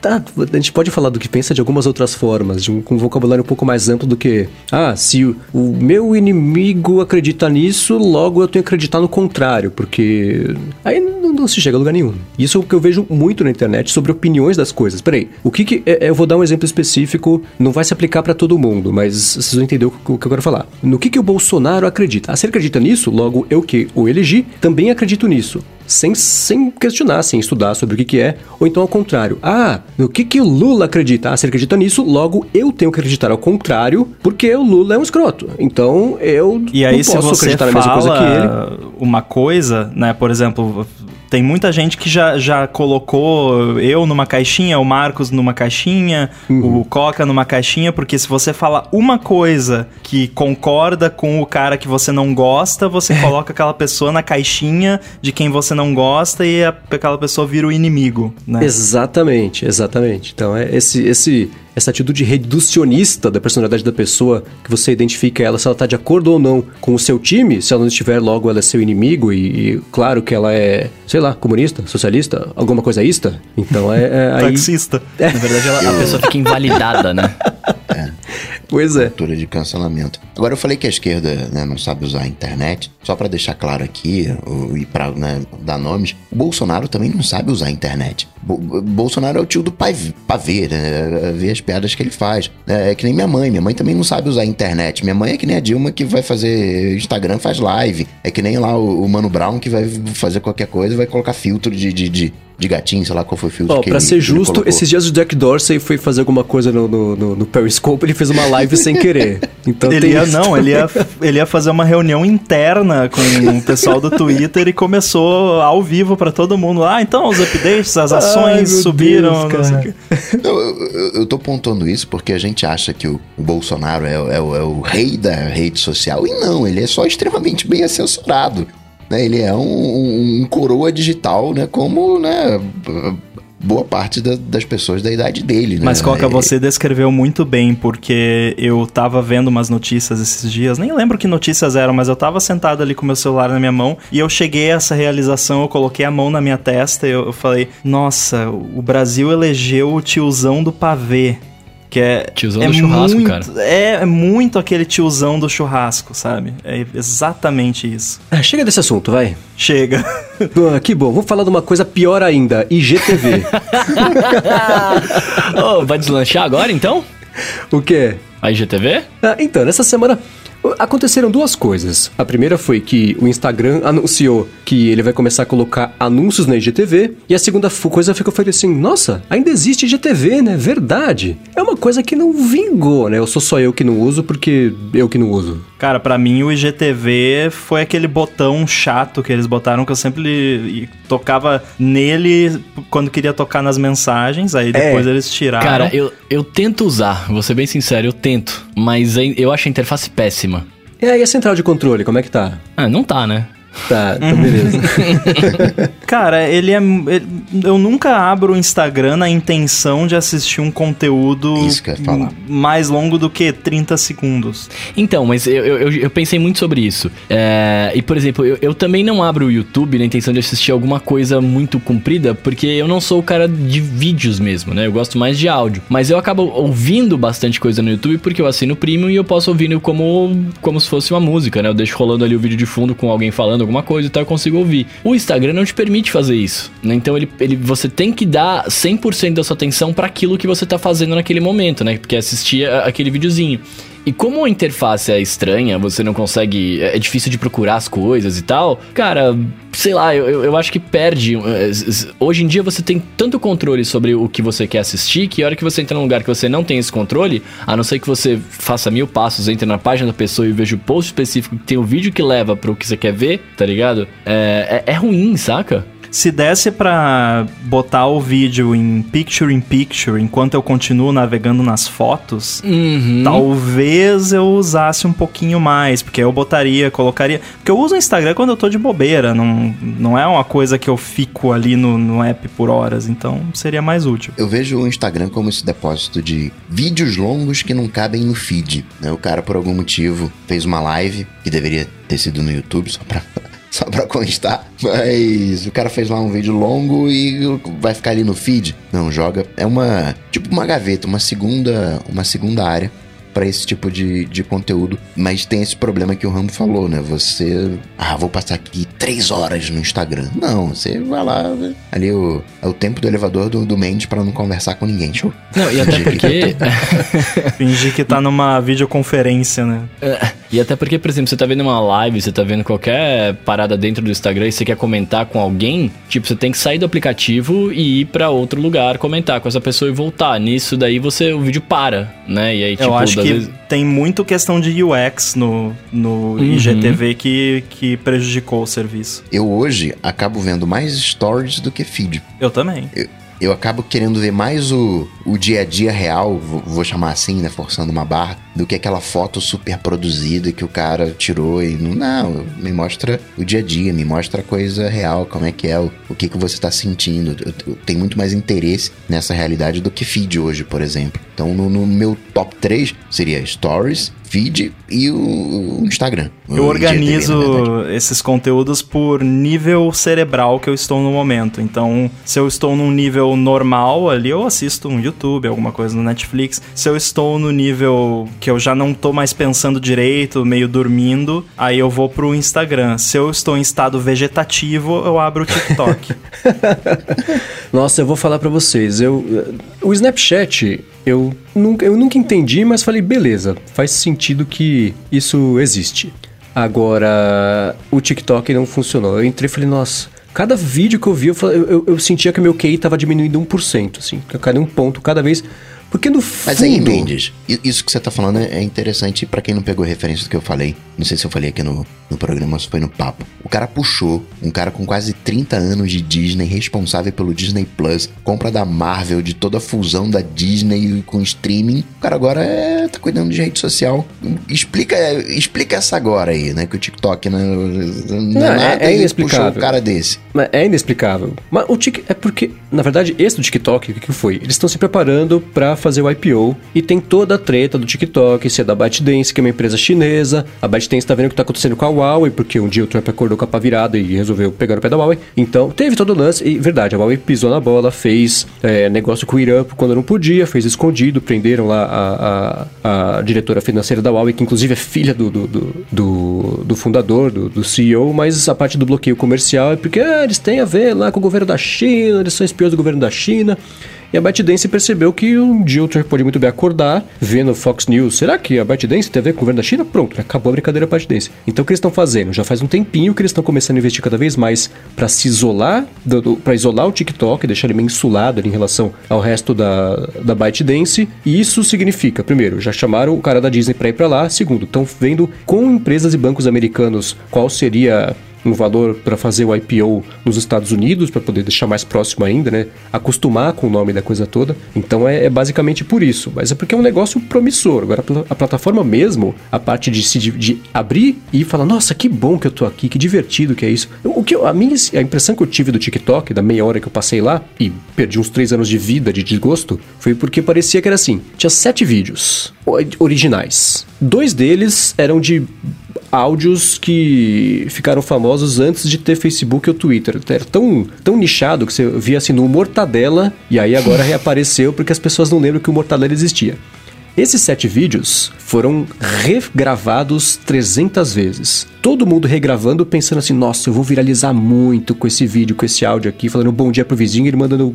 tá, a gente pode falar do que pensa de algumas outras formas, de um, com um vocabulário um pouco mais amplo do que ah, se o, o meu inimigo acredita nisso, logo eu tenho que acreditar no contrário, porque aí não, não se chega a lugar nenhum. Isso é o que eu vejo muito na internet sobre opiniões das coisas. Peraí, o que que. é- Eu vou dar um exemplo específico, não vai se aplicar pra todo mundo, mas vocês vão entender o que eu quero falar. No que que o Bolsonaro acredita? Ah, se ele acredita nisso, logo eu que o elegi, também acredito nisso. Sem, sem questionar, sem estudar sobre o que, que é, ou então ao contrário. Ah, no que, que o Lula acredita? Ah, se ele acredita nisso, logo eu tenho que acreditar ao contrário, porque o Lula é um escroto. Então eu E aí, não se posso você acreditar na mesma coisa que ele. uma coisa, né? Por exemplo, tem muita gente que já, já colocou eu numa caixinha, o Marcos numa caixinha, Uhum. o Coca numa caixinha, porque se você fala uma coisa que concorda com o cara que você não gosta, você coloca aquela pessoa na caixinha de quem você não gosta e a- aquela pessoa vira o inimigo, né? Exatamente, exatamente. Então é esse, esse, essa atitude reducionista da personalidade da pessoa, que você identifica ela se ela está de acordo ou não com o seu time, se ela não estiver, logo ela é seu inimigo, e, e claro que ela é, sei lá, comunista, socialista, alguma coisa ista. Então é. é aí, Taxista. Na verdade, ela- a pessoa fica invalidada, né? pois é. cultura de cancelamento. Agora eu falei que a esquerda né, não sabe usar a internet, só pra deixar claro aqui e pra né, dar nomes, o Bolsonaro também não sabe usar a internet. Bo- Bolsonaro é o tio do pai pavê, né? Ver as piadas que ele faz. É, é que nem minha mãe, minha mãe também não sabe usar a internet. Minha mãe é que nem a Dilma que vai fazer Instagram, faz live. É que nem lá o, o Mano Brown que vai fazer qualquer coisa e vai colocar filtro de, de, de, de gatinho, sei lá qual foi o filtro Ó, que pra ele- ser justo, esses dias o Jack Dorsey foi fazer alguma coisa no, no, no- no Periscope, ele fez uma live sem querer. Então Ele tem ia, não, ele ia, ele ia fazer uma reunião interna com o pessoal do Twitter e começou ao vivo pra todo mundo. Ah, então os updates, as Ai, ações meu subiram. Deus, não. Não, eu, eu- eu tô pontuando isso porque a gente acha que o, o Bolsonaro é, o- é o- é o rei da rede social e não, ele é só extremamente bem assessorado. Né? Ele é um, um- um coroa digital, né? Como né, boa parte da- das pessoas da idade dele. Né? Mas Coca, É- você descreveu muito bem, porque eu tava vendo umas notícias esses dias, nem lembro que notícias eram, mas eu tava sentado ali com meu celular na minha mão e eu cheguei a essa realização, eu coloquei a mão na minha testa e eu, eu falei, nossa, o Brasil elegeu o tiozão do pavê. Que é, Tiozão é do churrasco, muito, cara. É, é muito aquele tiozão do churrasco, sabe? É exatamente isso. Ah, chega desse assunto, vai. Chega. Ah, que bom, vamos falar de uma coisa pior ainda, IGTV. Ô, vai deslanchar agora, então? o quê? A IGTV? Ah, então, nessa semana aconteceram duas coisas. A primeira foi que o Instagram anunciou que ele vai começar a colocar anúncios na IGTV. E a segunda coisa ficou foi assim: nossa, ainda existe IGTV, né? Verdade. É uma coisa que não vingou, né? Eu sou só eu que não uso porque eu que não uso. Cara, pra mim o IGTV foi aquele botão chato que eles botaram que eu sempre tocava nele quando queria tocar nas mensagens, aí depois eles tiraram. Cara, eu, eu tento usar, vou ser bem sincero, eu tento. Mas eu acho a interface péssima. E aí a central de controle, como é que tá? Ah, não tá, né? Tá, tá beleza. Cara, ele é. ele- eu nunca abro o Instagram na intenção de assistir um conteúdo Isso que eu ia falar. mais longo do que 30 segundos. Então, mas eu, eu, eu- eu pensei muito sobre isso. É, e, por exemplo, eu, eu também não abro o YouTube na intenção de assistir alguma coisa muito comprida, porque eu não sou o cara de vídeos mesmo, né? Eu gosto mais de áudio. Mas eu acabo ouvindo bastante coisa no YouTube porque eu assino o Premium e eu posso ouvir como, como se fosse uma música, né? Eu deixo rolando ali o vídeo de fundo com alguém falando alguma coisa e tal, eu consigo ouvir. O Instagram não te permite fazer isso, né? Então ele, ele, você tem que dar 100% da sua atenção para aquilo que você tá fazendo naquele momento, né? Porque é assistir aquele videozinho. E como a interface é estranha, você não consegue. É é difícil de procurar as coisas e tal. Cara, sei lá, eu, eu- acho que perde. eh, Hoje em dia você tem tanto controle sobre o que você quer assistir que a hora que você entra num lugar que você não tem esse controle, a não ser que você faça mil passos, entre na página da pessoa e veja o post específico que tem o vídeo que leva pro que você quer ver, tá ligado? É, é, é ruim, saca? Se desse pra botar o vídeo em picture in picture enquanto eu continuo navegando nas fotos, Uhum. Talvez eu usasse um pouquinho mais, porque eu botaria, colocaria. Porque eu uso o Instagram quando eu tô de bobeira, não, não é uma coisa que eu fico ali no, no app por horas, então seria mais útil. Eu vejo o Instagram como esse depósito de vídeos longos que não cabem no feed. né? O cara, por algum motivo, fez uma live que deveria ter sido no YouTube, só pra, só pra constar. Mas o cara fez lá um vídeo longo e vai ficar ali no feed. Não, joga. É uma. Tipo uma gaveta, uma segunda. Uma segunda área pra esse tipo de, de conteúdo. Mas tem esse problema que o Rambo falou, né? Você. Ah, vou passar aqui três horas no Instagram. Não, você vai lá. Ali o, é o tempo do elevador do, do Mendes pra não conversar com ninguém. Show. Não, e até porque. Fingir que tá numa videoconferência, né? É, e até porque, por exemplo, você tá vendo uma live, você tá vendo qualquer parada dentro do Instagram e você quer comentar com alguém, tipo, você tem que sair do aplicativo e ir pra outro lugar comentar com essa pessoa e voltar. Nisso daí você o vídeo para, né? E aí, tipo, Eu acho das que vezes- tem muito questão de UX no, no Uhum. IGTV que, que prejudicou o serviço. Eu hoje acabo vendo mais stories do que feed. Eu também. Eu, eu acabo querendo ver mais o, o dia a dia real, vou, chamar assim, né? Forçando uma barra, do que aquela foto super produzida que o cara tirou e não. Não, me mostra o dia a dia, me mostra a coisa real, como é que é, o, o que, que você tá sentindo. Eu, eu tenho muito mais interesse nessa realidade do que feed hoje, por exemplo. Então, no, no meu top 3 seria stories, feed e o, Instagram. Eu O IGTV, organizo esses conteúdos por nível cerebral que eu estou no momento. Então, se eu estou num nível normal ali, eu assisto um YouTube, alguma coisa no Netflix. Se eu estou no nível que eu já não tô mais pensando direito, meio dormindo, aí eu vou pro Instagram. Se eu estou em estado vegetativo, eu abro o TikTok. Nossa, eu vou falar pra vocês. Eu, o Snapchat, eu nunca, eu nunca entendi, mas falei, beleza, faz sentido que isso existe. Agora, o TikTok não funcionou. Eu entrei e falei, nossa, cada vídeo que eu vi, eu, eu, eu- sentia que meu QI tava diminuindo 1%, assim. Cada um ponto, cada vez. Porque no fundo... Mas aí, Mendes, isso que você tá falando é interessante pra quem não pegou referência do que eu falei. Não sei se eu falei aqui no, no programa ou se foi no papo. O cara puxou um cara com quase 30 anos de Disney, responsável pelo Disney Plus, compra da Marvel, de toda a fusão da Disney com streaming. O cara agora é, tá cuidando de rede social. Explica, explica essa agora aí, né? Que o TikTok não, não, Não, é é- nada é inexplicável. puxou um cara desse. É inexplicável. Mas o Tik é porque, na verdade, esse do TikTok, o que foi? Eles estão se preparando pra fazer o IPO e tem toda a treta do TikTok, se é da ByteDance, que é uma empresa chinesa. A ByteDance tá vendo o que tá acontecendo com a Huawei, porque um dia o Trump acordou com a pá virada e resolveu pegar o pé da Huawei. Então, teve todo o lance e, verdade, a Huawei pisou na bola, fez é, negócio com o Irã quando não podia, fez escondido, prenderam lá a, a, a diretora financeira da Huawei, que inclusive é filha do, do, do, do- do fundador, do, do CEO, mas a parte do bloqueio comercial é porque ah, eles têm a ver lá com o governo da China, eles são espiões do governo da China. E a ByteDance percebeu que um o Trump pode muito bem acordar, vendo Fox News. Será que a ByteDance tem a ver com o governo da China? Pronto, acabou a brincadeira da ByteDance. Então o que eles estão fazendo? Já faz um tempinho que eles estão começando a investir cada vez mais para se isolar, para isolar o TikTok, deixar ele meio insulado ali em relação ao resto da, da ByteDance. E isso significa, primeiro, já chamaram o cara da Disney para ir para lá. Segundo, estão vendo com empresas e bancos americanos qual seria um valor para fazer o IPO nos Estados Unidos, para poder deixar mais próximo ainda, né? Acostumar com o nome da coisa toda. Então é, é basicamente por isso. Mas é porque é um negócio promissor. Agora, a pla- a plataforma mesmo, a parte de se de, abrir e falar, nossa, que bom que eu tô aqui, que divertido que é isso. O que eu- a minha a impressão que eu tive do TikTok, da meia hora que eu passei lá, e perdi uns três anos de vida, de desgosto, foi porque parecia que era assim: tinha sete vídeos originais. Dois deles eram de áudios que ficaram famosos antes de ter Facebook ou Twitter. Era tão, tão nichado que você via assim no Mortadela e aí agora reapareceu porque as pessoas não lembram que o Mortadela existia. Esses sete vídeos foram regravados 300 vezes. Todo mundo regravando pensando assim, nossa, eu vou viralizar muito com esse vídeo, com esse áudio aqui, falando bom dia pro vizinho e ele mandando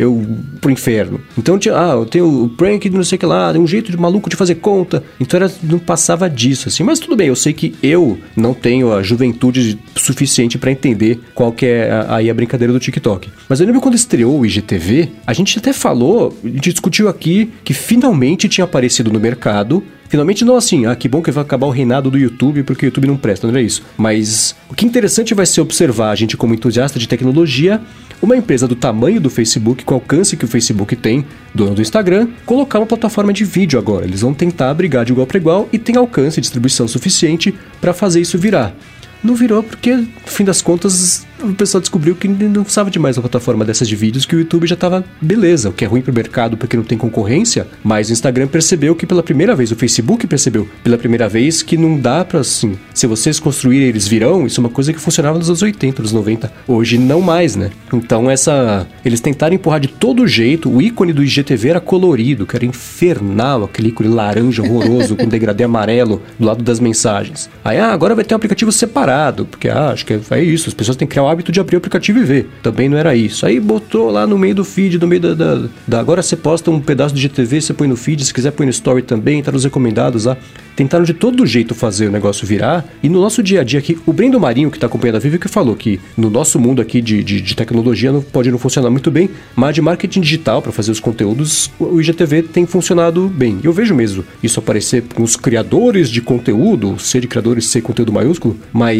eu pro inferno. Então tinha, ah, eu tenho o prank de não sei o que lá, um jeito de maluco de fazer conta. Então era, não passava disso, assim. Mas tudo bem, eu sei que eu não tenho a juventude suficiente pra entender qual que é a- aí a brincadeira do TikTok. Mas eu lembro quando estreou o IGTV, a gente até falou, a gente discutiu aqui que finalmente tinha aparecido no mercado Finalmente não assim, ah, que bom que vai acabar o reinado do YouTube porque o YouTube não presta, não é isso. Mas o que interessante vai ser observar a gente como entusiasta de tecnologia, uma empresa do tamanho do Facebook, com o alcance que o Facebook tem, dono do Instagram, colocar uma plataforma de vídeo agora. Eles vão tentar brigar de igual para igual e tem alcance e distribuição suficiente para fazer isso virar. Não virou porque, no fim das contas, o pessoal descobriu que não precisava de mais uma plataforma dessas de vídeos, que o YouTube já tava beleza, o que é ruim pro mercado porque não tem concorrência, mas o Instagram percebeu que pela primeira vez, o Facebook percebeu pela primeira vez que não dá pra, assim, se vocês construírem eles virão, isso é uma coisa que funcionava nos anos 80, nos 90. Hoje não mais, né? Então essa... Eles tentaram empurrar de todo jeito, o ícone do IGTV era colorido, que era infernal, aquele ícone laranja horroroso com degradê amarelo do lado das mensagens. Aí, ah, agora vai ter um aplicativo separado, porque ah, acho que é, isso, as pessoas têm que criar o hábito de abrir o aplicativo e ver. Também não era isso. Aí botou lá no meio do feed, no meio da, da, da agora você posta um pedaço do GTV, você põe no feed, se quiser põe no story também, tá nos recomendados lá. Tentaram de todo jeito fazer o negócio virar. E no nosso dia a dia aqui, o Brendo Marinho, que tá acompanhando a Vivi, que falou que no nosso mundo aqui de, de, de tecnologia não pode não funcionar muito bem, mas de marketing digital para fazer os conteúdos, o IGTV tem funcionado bem. Eu vejo mesmo isso aparecer com os criadores de conteúdo, ser de criadores, ser conteúdo maiúsculo, mas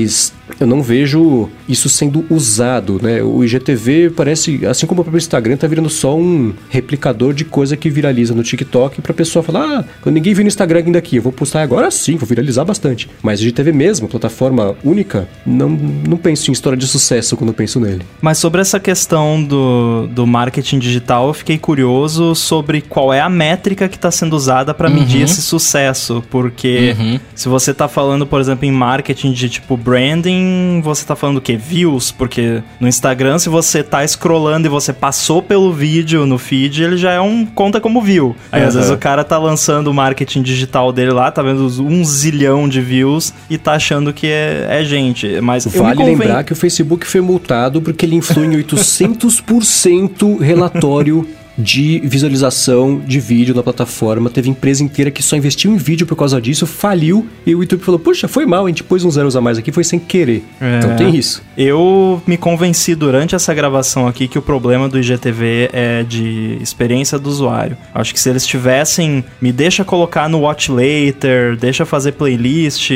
eu não vejo isso sendo usado, né? O IGTV parece, assim como o próprio Instagram, tá virando só um replicador de coisa que viraliza no TikTok pra pessoa falar, ah, quando ninguém viu no Instagram ainda aqui, eu vou postar agora sim, vou viralizar bastante. Mas o IGTV mesmo, plataforma única, não, não penso em história de sucesso quando penso nele. Mas sobre essa questão do, do marketing digital, eu fiquei curioso sobre qual é a métrica que está sendo usada para medir Uhum. esse sucesso. Porque Uhum. se você tá falando, por exemplo, em marketing de tipo branding, você tá falando o quê? Views? Porque no Instagram, se você tá scrollando e você passou pelo vídeo no feed, ele já é um conta como view. Aí às Uhum. vezes o cara tá lançando o marketing digital dele lá, tá vendo um zilhão de views e tá achando que é, é gente. Mas Vale conven- lembrar que o Facebook foi multado porque ele influi em 800% relatório de visualização de vídeo na plataforma. Teve empresa inteira que só investiu em vídeo por causa disso, faliu, e o YouTube falou: Puxa, foi mal, a gente pôs uns zeros a mais aqui, foi sem querer. É. Então tem isso. Eu me convenci durante essa gravação aqui que o problema do IGTV é de experiência do usuário. Acho que se eles tivessem, me deixa colocar no Watch Later, deixa fazer playlist,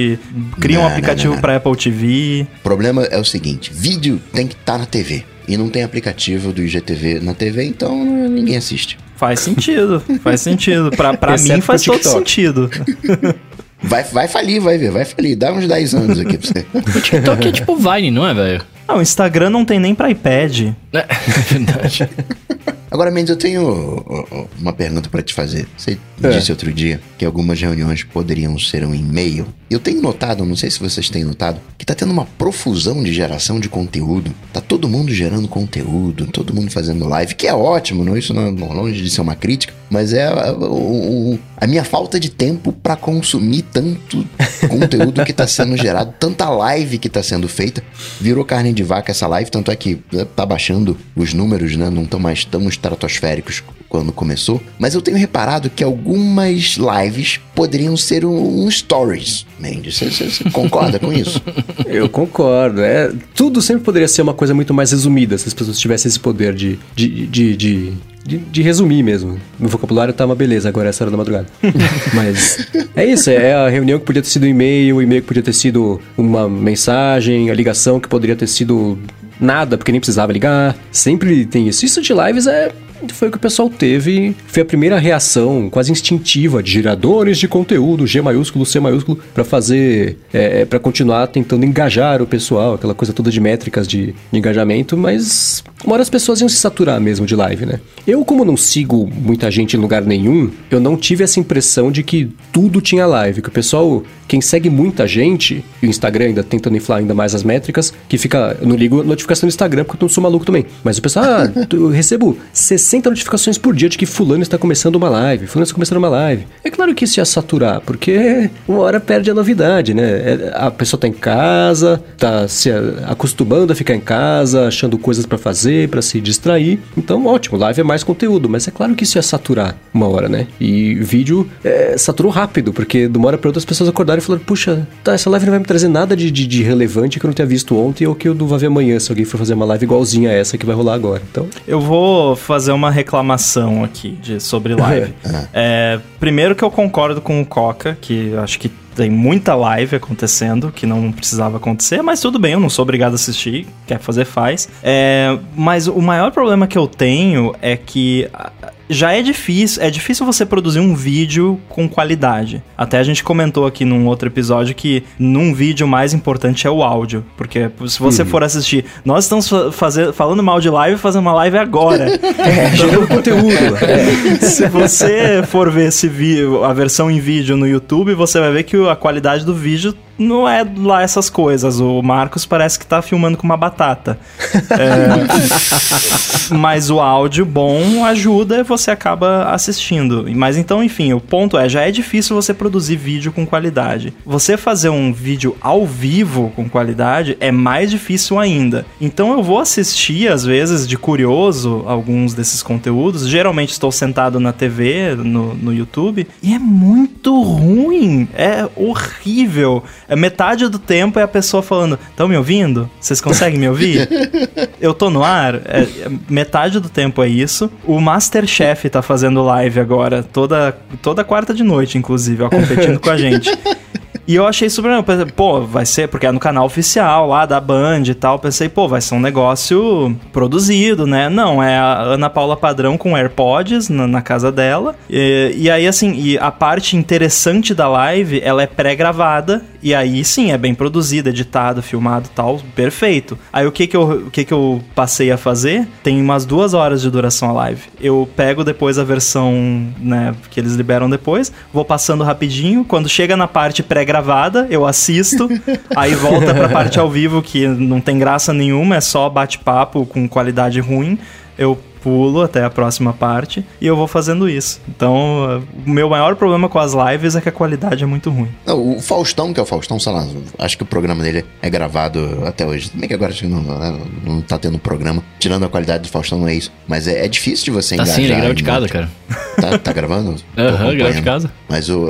cria um Não, aplicativo não, não, para Apple TV. O problema é o seguinte: vídeo tem que estar na TV. E não tem aplicativo do IGTV na TV, então ninguém assiste. Faz sentido, faz sentido. Pra, pra Exceto mim faz todo sentido. Vai, vai falir, vai ver, vai falir. Dá uns 10 anos aqui pra você. TikTok é tipo Vine, não é, velho? Não, o Instagram não tem nem pra iPad. É, é verdade. Agora, Mendes, eu tenho uma pergunta pra te fazer. Você É. disse outro dia que algumas reuniões poderiam ser um e-mail. Eu tenho notado, não sei se vocês têm notado, que tá tendo uma profusão de geração de conteúdo. Tá todo mundo gerando conteúdo, todo mundo fazendo live, que é ótimo, não isso não não- longe de ser uma crítica, mas é a, o- o- a minha falta de tempo pra consumir tanto conteúdo que tá sendo gerado, tanta live que tá sendo feita. Virou carne de vaca essa live, tanto é que né, tá baixando os números, né? Não estão mais tão estratosféricos quando começou. Mas eu tenho reparado que algumas lives poderiam ser um, um stories. Mendes, você, você- você concorda com isso? Eu concordo. É, tudo sempre poderia ser uma coisa muito mais resumida se as pessoas tivessem esse poder de, de, de, de, de- de resumir mesmo. No vocabulário tá uma beleza agora, essa hora da madrugada. Mas é isso, é a reunião que podia ter sido um e-mail, o e-mail que podia ter sido uma mensagem, a ligação que poderia ter sido nada, porque nem precisava ligar. Sempre tem isso. Isso de lives é. Foi o que o pessoal teve. Foi a primeira reação quase instintiva de geradores de conteúdo, G maiúsculo, C maiúsculo, pra fazer. É, para continuar tentando engajar o pessoal, aquela coisa toda de métricas de, de engajamento, mas uma hora as pessoas iam se saturar mesmo de live, né? Eu, como não sigo muita gente em lugar nenhum, eu não tive essa impressão de que tudo tinha live, que o pessoal, quem segue muita gente, e o Instagram ainda tentando inflar ainda mais as métricas, que fica, eu não ligo notificação no Instagram porque eu não sou maluco também, mas o pessoal, ah, eu recebo 60 notificações por dia de que fulano está começando uma live, fulano está começando uma live. É claro que isso ia saturar, porque uma hora perde a novidade, né? É, A pessoa tá em casa, tá se acostumando a ficar em casa, achando coisas pra fazer, pra se distrair. Então, ótimo, live é mais conteúdo, mas é claro que isso ia saturar uma hora, né? E vídeo é, saturou rápido, porque de uma hora pra outra as pessoas acordaram e falaram: puxa, tá, essa live não vai me trazer nada de, de, de relevante que eu não tenha visto ontem ou que eu não vou ver amanhã se alguém for fazer uma live igualzinha a essa que vai rolar agora. Então, Eu vou fazer uma reclamação aqui de, sobre live. É, primeiro que eu concordo com o Coca, que acho que tem muita live acontecendo que não precisava acontecer, mas tudo bem, eu não sou obrigado a assistir, quer fazer, faz. É, mas o maior problema que eu tenho é que já é difícil, é difícil você produzir um vídeo com qualidade. Até a gente comentou aqui num outro episódio que num vídeo mais importante é o áudio, porque se você uhum. for assistir, nós estamos fazer, falando mal de live, fazendo uma live agora. é, gerando conteúdo. É. Se você for ver esse vídeo, a versão em vídeo no YouTube, você vai ver que a qualidade do vídeo não é lá essas coisas. O Marcos parece que tá filmando com uma batata. É, mas o áudio bom ajuda e você acaba assistindo. Mas então, enfim, o ponto é: já é difícil você produzir vídeo com qualidade. Você fazer um vídeo ao vivo com qualidade é mais difícil ainda. Então eu vou assistir, às vezes, de curioso, alguns desses conteúdos. Geralmente estou sentado na TV, no, no YouTube, e é muito ruim. É horrível. É metade do tempo é a pessoa falando: Estão me ouvindo? Vocês conseguem me ouvir? Eu tô no ar? É, é, metade do tempo é isso. O Masterchef tá fazendo live agora, toda, toda quarta de noite, inclusive, ó, competindo com a gente. E eu achei super. Pô, vai ser, porque é no canal oficial lá da Band e tal. Pensei, pô, vai ser um negócio produzido, né? Não, é a Ana Paula Padrão com AirPods na, na casa dela. E, e, aí, assim, e a parte interessante da live, ela é pré-gravada. E aí, sim, é bem produzida, editado, filmado tal, perfeito. Aí o que que eu, o que que eu passei a fazer? Tem umas duas horas de duração a live. Eu pego depois a versão, né, que eles liberam depois, vou passando rapidinho. Quando chega na parte pré-gravada, gravada, eu assisto, aí volta pra parte ao vivo que não tem graça nenhuma, é só bate-papo com qualidade ruim. Eu pulo até a próxima parte e eu vou fazendo isso. Então, o meu maior problema com as lives é que a qualidade é muito ruim. Não, o Faustão, que é o Faustão, sei lá, acho que o programa dele é gravado até hoje. Bem que agora não, não tá tendo programa. Tirando a qualidade do Faustão, não é isso. Mas é, é difícil de você tá engajar. Sim, ele grava de casa, cara. Tá, tá gravando? Aham, uhum, grava de casa. Mas o,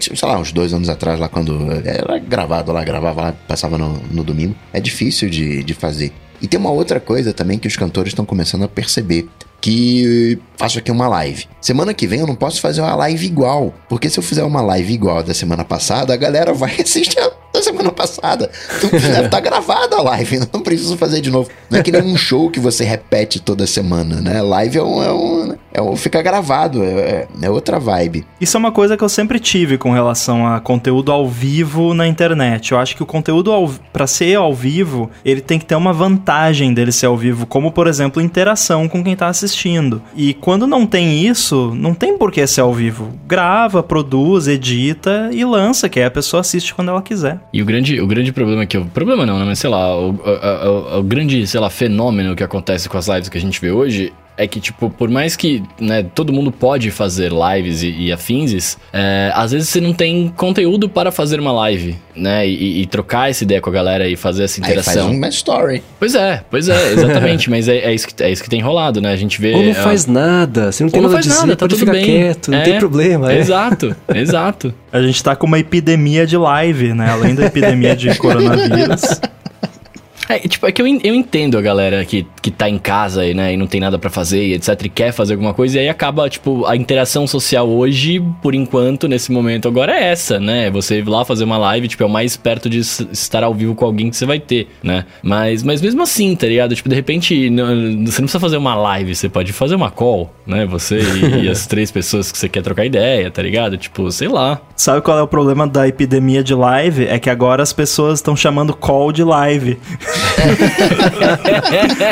sei lá, uns dois anos atrás, lá quando era gravado lá, gravava lá, passava no, no domingo, é difícil de, de fazer. E tem uma outra coisa também que os cantores estão começando a perceber que faço aqui uma live. Semana que vem eu não posso fazer uma live igual, porque se eu fizer uma live igual da semana passada, a galera vai assistir da semana passada. Então já tá gravada a live, não preciso fazer de novo. Não é que nem um show que você repete toda semana, né? Live é um. É um, é um fica gravado, é, é, é outra vibe. Isso é uma coisa que eu sempre tive com relação a conteúdo ao vivo na internet. Eu acho que o conteúdo para ser ao vivo, ele tem que ter uma vantagem dele ser ao vivo, como por exemplo, interação com quem tá assistindo. E quando não tem isso, não tem por que ser ao vivo. Grava, produz, edita e lança, que aí a pessoa assiste quando ela quiser. E o grande, o grande problema que eu. Problema não, né? Mas sei lá, o, o, o, o grande, sei lá, fenômeno que acontece com as lives que a gente vê hoje é que, tipo, por mais que né, todo mundo pode fazer lives e, e afins, é, às vezes você não tem conteúdo para fazer uma live, né? E, e, trocar essa ideia com a galera e fazer essa interação. Aí faz uma story. Pois é, pois é, exatamente. mas é, é, isso que, é isso que tem rolado, né? A gente vê. Ou não faz nada, você não tem nada não faz dizer, nada, tá tudo ficar bem. quieto, não é, tem problema. É. Exato, exato. A gente tá com uma epidemia de live, né? Além da epidemia de coronavírus. É, tipo, é que eu, eu entendo a galera que, que tá em casa e, né, e não tem nada para fazer e etc, e quer fazer alguma coisa, e aí acaba, tipo, a interação social hoje, por enquanto, nesse momento agora é essa, né? Você ir lá fazer uma live, tipo, é o mais perto de estar ao vivo com alguém que você vai ter, né? Mas, mas mesmo assim, tá ligado? Tipo, de repente, não, você não precisa fazer uma live, você pode fazer uma call, né? Você e, e as três pessoas que você quer trocar ideia, tá ligado? Tipo, sei lá. Sabe qual é o problema da epidemia de live? É que agora as pessoas estão chamando call de live.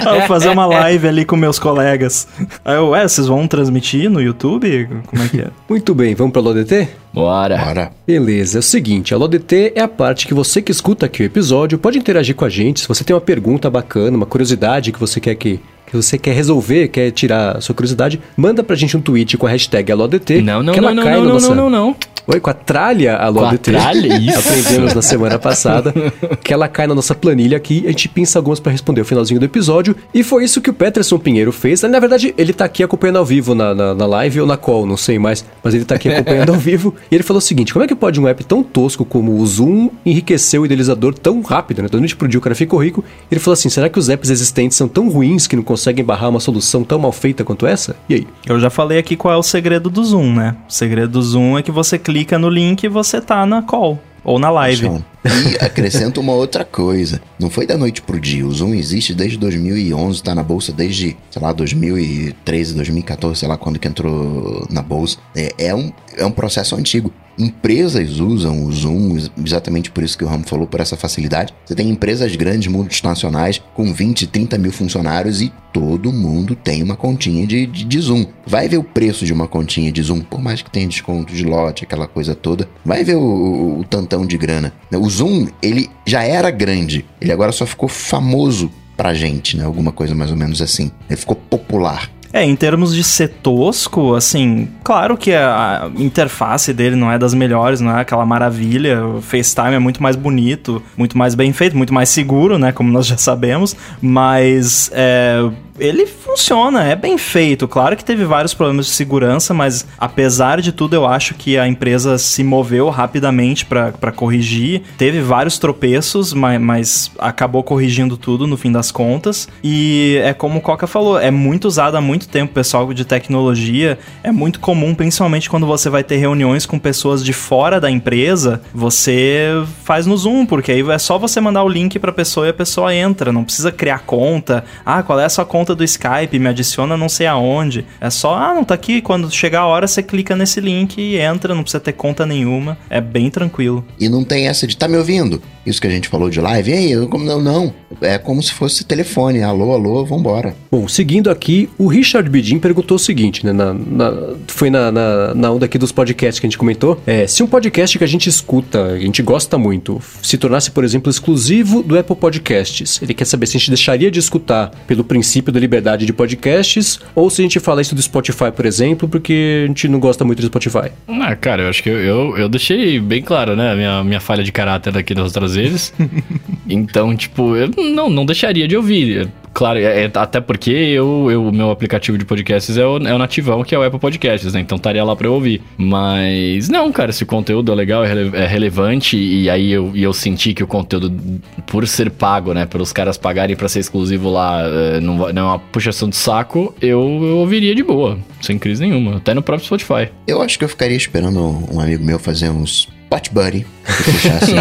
Eu vou fazer uma live ali com meus colegas. Aí eu, é, vocês vão transmitir no YouTube? Como é que é? Muito bem, vamos pra LODT? Bora. Bora. Beleza, é o seguinte, a LODT é a parte que você que escuta aqui o episódio pode interagir com a gente. Se você tem uma pergunta bacana, uma curiosidade que você quer que que você quer resolver, quer tirar sua curiosidade, manda pra gente um tweet com a hashtag AloDT. Não, não, que não, ela não, cai não, no não, nossa... não, não, não. Oi, com a tralha Alô Com a tralha, isso. Aprendemos na semana passada que ela cai na nossa planilha aqui, a gente pinça algumas para responder o finalzinho do episódio, e foi isso que o Peterson Pinheiro fez. Na verdade, ele tá aqui acompanhando ao vivo na, na, na live ou na call, não sei mais, mas ele tá aqui acompanhando ao vivo, e ele falou o seguinte, como é que pode um app tão tosco como o Zoom enriquecer o idealizador tão rápido, né? Da noite pro dia o cara ficou rico, ele falou assim, será que os apps existentes são tão ruins que não conseguem barrar uma solução tão mal feita quanto essa? E aí? Eu já falei aqui qual é o segredo do Zoom, né? O segredo do Zoom é que você clica no link e você tá na call. ou na live. Funciona. E acrescento uma outra coisa. Não foi da noite pro dia. O Zoom existe desde 2011, tá na bolsa desde, sei lá, 2013, 2014, sei lá quando que entrou na bolsa. É, é um, é um processo antigo. Empresas usam o Zoom exatamente por isso que o Ramo falou, por essa facilidade. Você tem empresas grandes, multinacionais, com 20, 30 mil funcionários e todo mundo tem uma continha de, de, de, Zoom. Vai ver o preço de uma continha de Zoom, por mais que tenha desconto de lote, aquela coisa toda. Vai ver o, o, o tantão de grana. O Zoom, ele já era grande, ele agora só ficou famoso pra gente, né? Alguma coisa mais ou menos assim. Ele ficou popular. É, em termos de ser tosco, assim, claro que a interface dele não é das melhores, não é aquela maravilha. O FaceTime é muito mais bonito, muito mais bem feito, muito mais seguro, né? Como nós já sabemos. Mas é, ele funciona, é bem feito. Claro que teve vários problemas de segurança, mas apesar de tudo, eu acho que a empresa se moveu rapidamente para corrigir. Teve vários tropeços, mas, mas, acabou corrigindo tudo no fim das contas. E é como o Coca falou, é muito usado há muito tempo, pessoal de tecnologia. É muito comum, principalmente quando você vai ter reuniões com pessoas de fora da empresa, você faz no Zoom, porque aí é só você mandar o link para pessoa e a pessoa entra. Não precisa criar conta. Ah, qual é a sua conta? Conta do Skype, me adiciona não sei aonde. É só, ah, não tá aqui. Quando chegar a hora, você clica nesse link e entra, não precisa ter conta nenhuma. É bem tranquilo. E não tem essa de tá me ouvindo? Isso que a gente falou de live, e aí, eu, não, não. É como se fosse telefone. Alô, alô, vambora. Bom, seguindo aqui, o Richard Bidin perguntou o seguinte, né? Na, na, foi na, na, na, onda aqui dos podcasts que a gente comentou. É, se um podcast que a gente escuta, a gente gosta muito, se tornasse, por exemplo, exclusivo do Apple Podcasts, ele quer saber se a gente deixaria de escutar pelo princípio da liberdade de podcasts, ou se a gente fala isso do Spotify, por exemplo, porque a gente não gosta muito do Spotify. Ah, cara, eu acho que eu, eu, eu deixei bem claro, né, a minha, minha falha de caráter aqui das outras vezes. então, tipo, eu não, não deixaria de ouvir. Claro, é, é, até porque eu, eu, meu aplicativo de podcasts é o, é o nativão, que é o Apple Podcasts, né? Então estaria lá pra eu ouvir. Mas não, cara, se o conteúdo é legal, é, rele é relevante, e aí eu, e eu senti que o conteúdo, por ser pago, né? Pelos caras pagarem pra ser exclusivo lá, é, não, não é uma puxação de saco, eu, eu ouviria de boa, sem crise nenhuma. Até no próprio Spotify. Eu acho que eu ficaria esperando um amigo meu fazer uns Pot Buddy, que puxasse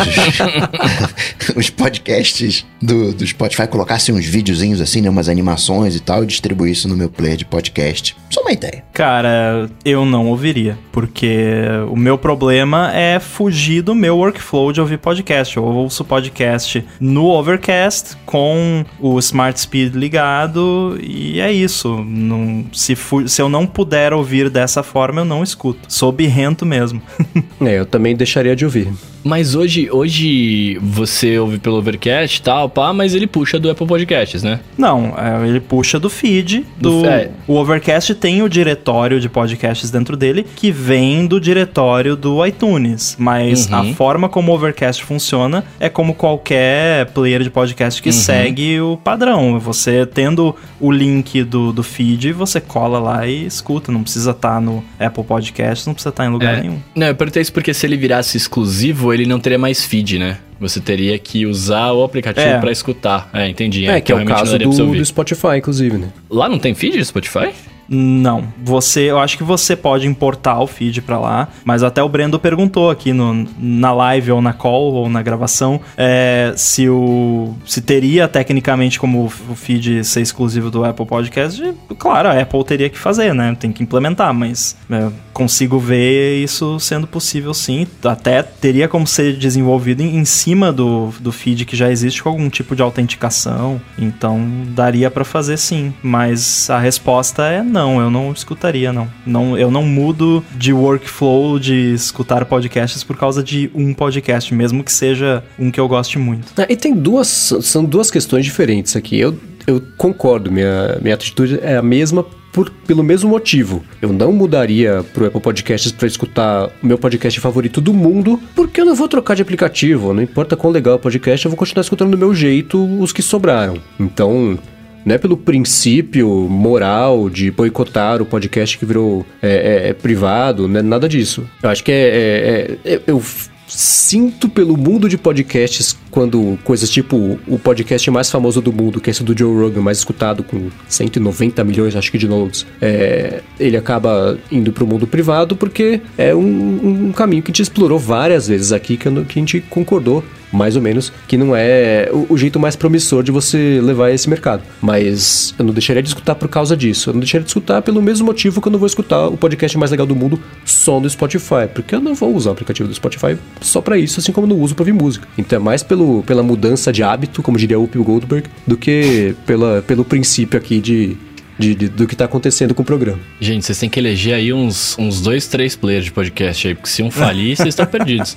os, os, podcasts do, do Spotify, colocasse uns videozinhos assim, né, umas animações e tal, e distribuísse no meu player de podcast. Só uma ideia. Cara, eu não ouviria, porque o meu problema é fugir do meu workflow de ouvir podcast. Eu ouço podcast no Overcast com o Smart Speed ligado e é isso. Não, se, se eu não puder ouvir dessa forma, eu não escuto. Sou birrento mesmo. é, eu também deixaria gostaria de ouvir. Mas hoje, hoje você ouve pelo Overcast e tal, pá, mas ele puxa do Apple Podcasts, né? Não, é, ele puxa do feed. Do, do é. O Overcast tem o diretório de podcasts dentro dele que vem do diretório do iTunes. Mas uhum. a forma como o Overcast funciona é como qualquer player de podcast que uhum. segue o padrão. Você tendo o link do, do feed, você cola lá e escuta. Não precisa estar tá no Apple Podcasts, não precisa estar tá em lugar é. nenhum. Não, eu perguntei isso porque se ele virasse exclusivo, ele não teria mais feed, né? Você teria que usar o aplicativo é. para escutar. É, entendi. É, é que é o caso do, do Spotify, inclusive, né? Lá não tem feed de Spotify? Não. Você, eu acho que você pode importar o feed para lá, mas até o Brendo perguntou aqui no, na live ou na call ou na gravação é, se o se teria tecnicamente como o feed ser exclusivo do Apple Podcast. Claro, a Apple teria que fazer, né? Tem que implementar, mas é, consigo ver isso sendo possível sim. Até teria como ser desenvolvido em, em cima do, do feed que já existe com algum tipo de autenticação. Então daria para fazer sim, mas a resposta é não, eu não escutaria, não. não. Eu não mudo de workflow de escutar podcasts por causa de um podcast, mesmo que seja um que eu goste muito. Ah, e tem duas. São duas questões diferentes aqui. Eu, eu concordo, minha, minha atitude é a mesma por, pelo mesmo motivo. Eu não mudaria pro Apple Podcasts para escutar o meu podcast favorito do mundo, porque eu não vou trocar de aplicativo. Não importa quão legal o podcast, eu vou continuar escutando do meu jeito os que sobraram. Então, não é pelo princípio moral de boicotar o podcast que virou é, é, é privado, né? nada disso. Eu acho que é, é, é, eu sinto pelo mundo de podcasts quando coisas tipo o podcast mais famoso do mundo, que é esse do Joe Rogan, mais escutado com 190 milhões, acho que, de downloads, é, ele acaba indo pro mundo privado porque é um, um caminho que a gente explorou várias vezes aqui, que, que a gente concordou mais ou menos, que não é o, o, jeito mais promissor de você levar esse mercado. Mas eu não deixaria de escutar por causa disso. Eu não deixaria de escutar pelo mesmo motivo que eu não vou escutar o podcast mais legal do mundo só no Spotify, porque eu não vou usar o aplicativo do Spotify só para isso, assim como eu não uso para ouvir música. Então é mais pelo, pela mudança de hábito, como diria o Bill Goldberg, do que pela, pelo princípio aqui de de, de, do que tá acontecendo com o programa. Gente, vocês têm que eleger aí uns, uns dois, três players de podcast aí, porque se um falir, vocês estão perdidos.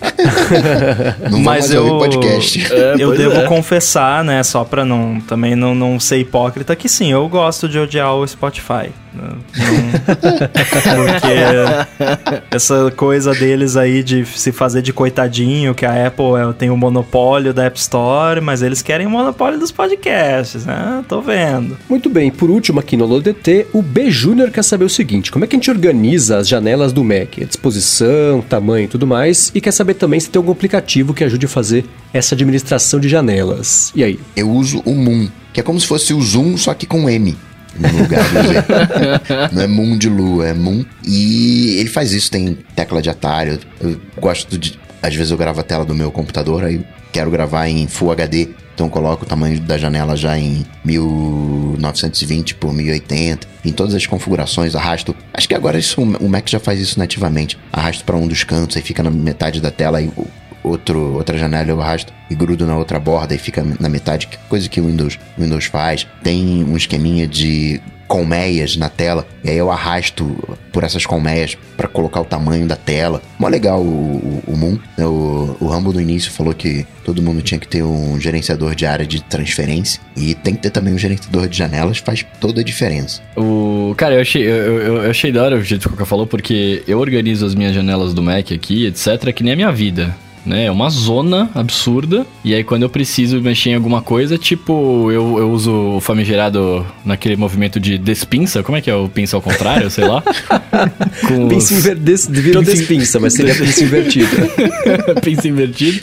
Não Mas eu, podcast. É, eu devo é. confessar, né, só pra não, também não, não ser hipócrita, que sim, eu gosto de odiar o Spotify. Não, porque essa coisa deles aí de se fazer de coitadinho, que a Apple é, tem o monopólio da App Store, mas eles querem o monopólio dos podcasts, né? Tô vendo. Muito bem, por último aqui no LoDT, o B Júnior quer saber o seguinte: como é que a gente organiza as janelas do Mac? A disposição, tamanho e tudo mais, e quer saber também se tem algum aplicativo que ajude a fazer essa administração de janelas. E aí? Eu uso o Moon, que é como se fosse o Zoom, só que com M no lugar do Z. Não é Moon de lua, é Moon. E ele faz isso, tem tecla de atalho. Eu gosto de. Às vezes eu gravo a tela do meu computador, aí quero gravar em Full HD. Então coloco o tamanho da janela já em 1920 por 1080, em todas as configurações, arrasto. Acho que agora isso o Mac já faz isso nativamente. Arrasto para um dos cantos, aí fica na metade da tela e outro, outra janela eu arrasto e grudo na outra borda e fica na metade, coisa que o Windows, Windows faz. Tem um esqueminha de colmeias na tela, e aí eu arrasto por essas colmeias para colocar o tamanho da tela. Mó legal o, o, o Moon. O, o Rambo no início falou que todo mundo tinha que ter um gerenciador de área de transferência e tem que ter também um gerenciador de janelas, faz toda a diferença. O cara, eu achei, eu, eu, eu achei da hora o jeito que o Coca falou, porque eu organizo as minhas janelas do Mac aqui, etc, que nem a minha vida né? É uma zona absurda. E aí, quando eu preciso mexer em alguma coisa, tipo, eu, eu uso o famigerado naquele movimento de despinça. Como é que é o pinça ao contrário? Sei lá. Com pinça os... inver... Des... Virou pinça... despinça, mas seria pinça invertida. pinça invertida.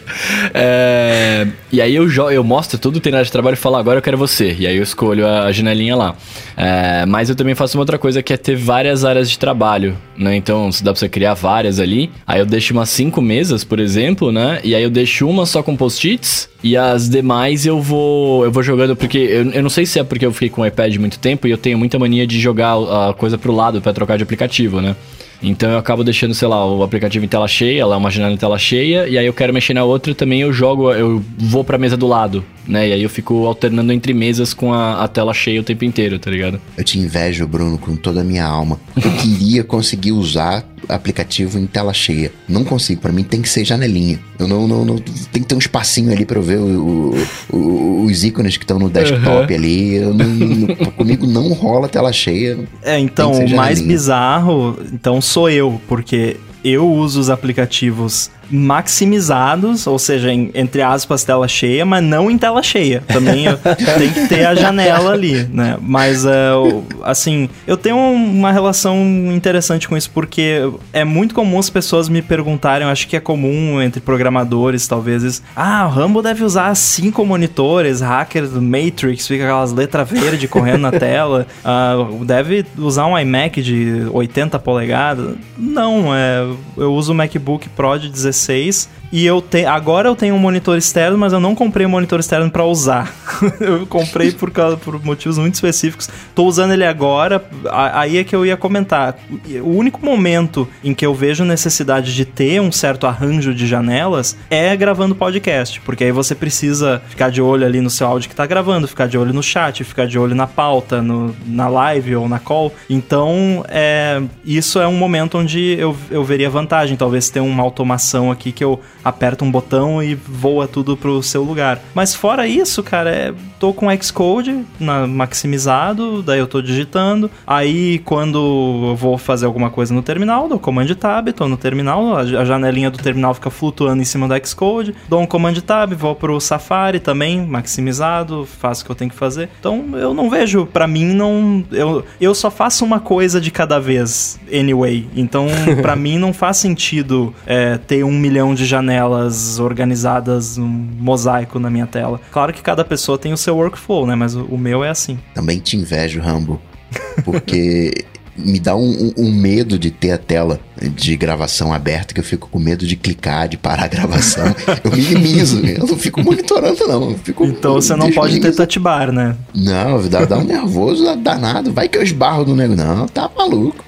É... E aí eu, jo... eu mostro tudo o treinado de trabalho e falo, agora eu quero você. E aí eu escolho a janelinha lá. É... Mas eu também faço uma outra coisa que é ter várias áreas de trabalho, né? Então, se dá pra você criar várias ali. Aí eu deixo umas cinco mesas, por exemplo, né? E aí eu deixo uma só com post-its e as demais eu vou eu vou jogando porque eu, eu não sei se é porque eu fiquei com o iPad muito tempo e eu tenho muita mania de jogar a coisa pro lado para trocar de aplicativo, né? Então eu acabo deixando, sei lá, o aplicativo em tela cheia, lá uma janela em tela cheia, e aí eu quero mexer na outra também eu jogo, eu vou pra mesa do lado, né? E aí eu fico alternando entre mesas com a, a tela cheia o tempo inteiro, tá ligado? Eu te invejo, Bruno, com toda a minha alma. Eu queria conseguir usar aplicativo em tela cheia. Não consigo, para mim tem que ser janelinha. Eu não, não, não, tem que ter um espacinho ali para eu ver o, o, o, os ícones que estão no desktop uhum. ali. Não, comigo não rola tela cheia. É, então o mais bizarro, então sou eu, porque eu uso os aplicativos maximizados, ou seja, em, entre aspas, tela cheia, mas não em tela cheia. Também tem que ter a janela ali, né? Mas, uh, assim, eu tenho uma relação interessante com isso, porque é muito comum as pessoas me perguntarem, acho que é comum entre programadores, talvez, ah, o Rambo deve usar cinco monitores, hacker do Matrix, fica aquelas letras verdes correndo na tela, uh, deve usar um iMac de 80 polegadas. Não, é, eu uso o MacBook Pro de 16 16 e eu te, agora eu tenho um monitor externo, mas eu não comprei um monitor externo para usar. eu comprei por causa por motivos muito específicos. Tô usando ele agora, aí é que eu ia comentar. O único momento em que eu vejo necessidade de ter um certo arranjo de janelas é gravando podcast, porque aí você precisa ficar de olho ali no seu áudio que tá gravando, ficar de olho no chat, ficar de olho na pauta, no, na live ou na call. Então, é, isso é um momento onde eu, eu veria vantagem, talvez ter uma automação aqui que eu aperta um botão e voa tudo pro seu lugar. Mas fora isso, cara, é, tô com Xcode na, maximizado, daí eu tô digitando. Aí quando eu vou fazer alguma coisa no terminal, dou Command Tab, tô no terminal, a janelinha do terminal fica flutuando em cima do Xcode, dou um Command Tab, vou pro Safari também, maximizado, faço o que eu tenho que fazer. Então eu não vejo, para mim não, eu, eu só faço uma coisa de cada vez, anyway. Então para mim não, faz sentido é, ter um milhão de janelas organizadas, um mosaico na minha tela. Claro que cada pessoa tem o seu workflow, né? Mas o, o meu é assim. Também te invejo, Rambo. Porque me dá um, um, um, medo de ter a tela de gravação aberta, que eu fico com medo de clicar, de parar a gravação. eu minimizo, eu não fico monitorando, não. Fico, então você não pode ter touch bar, né? Não, dá, dá um nervoso danado. Vai que eu esbarro do nego. Não, tá maluco.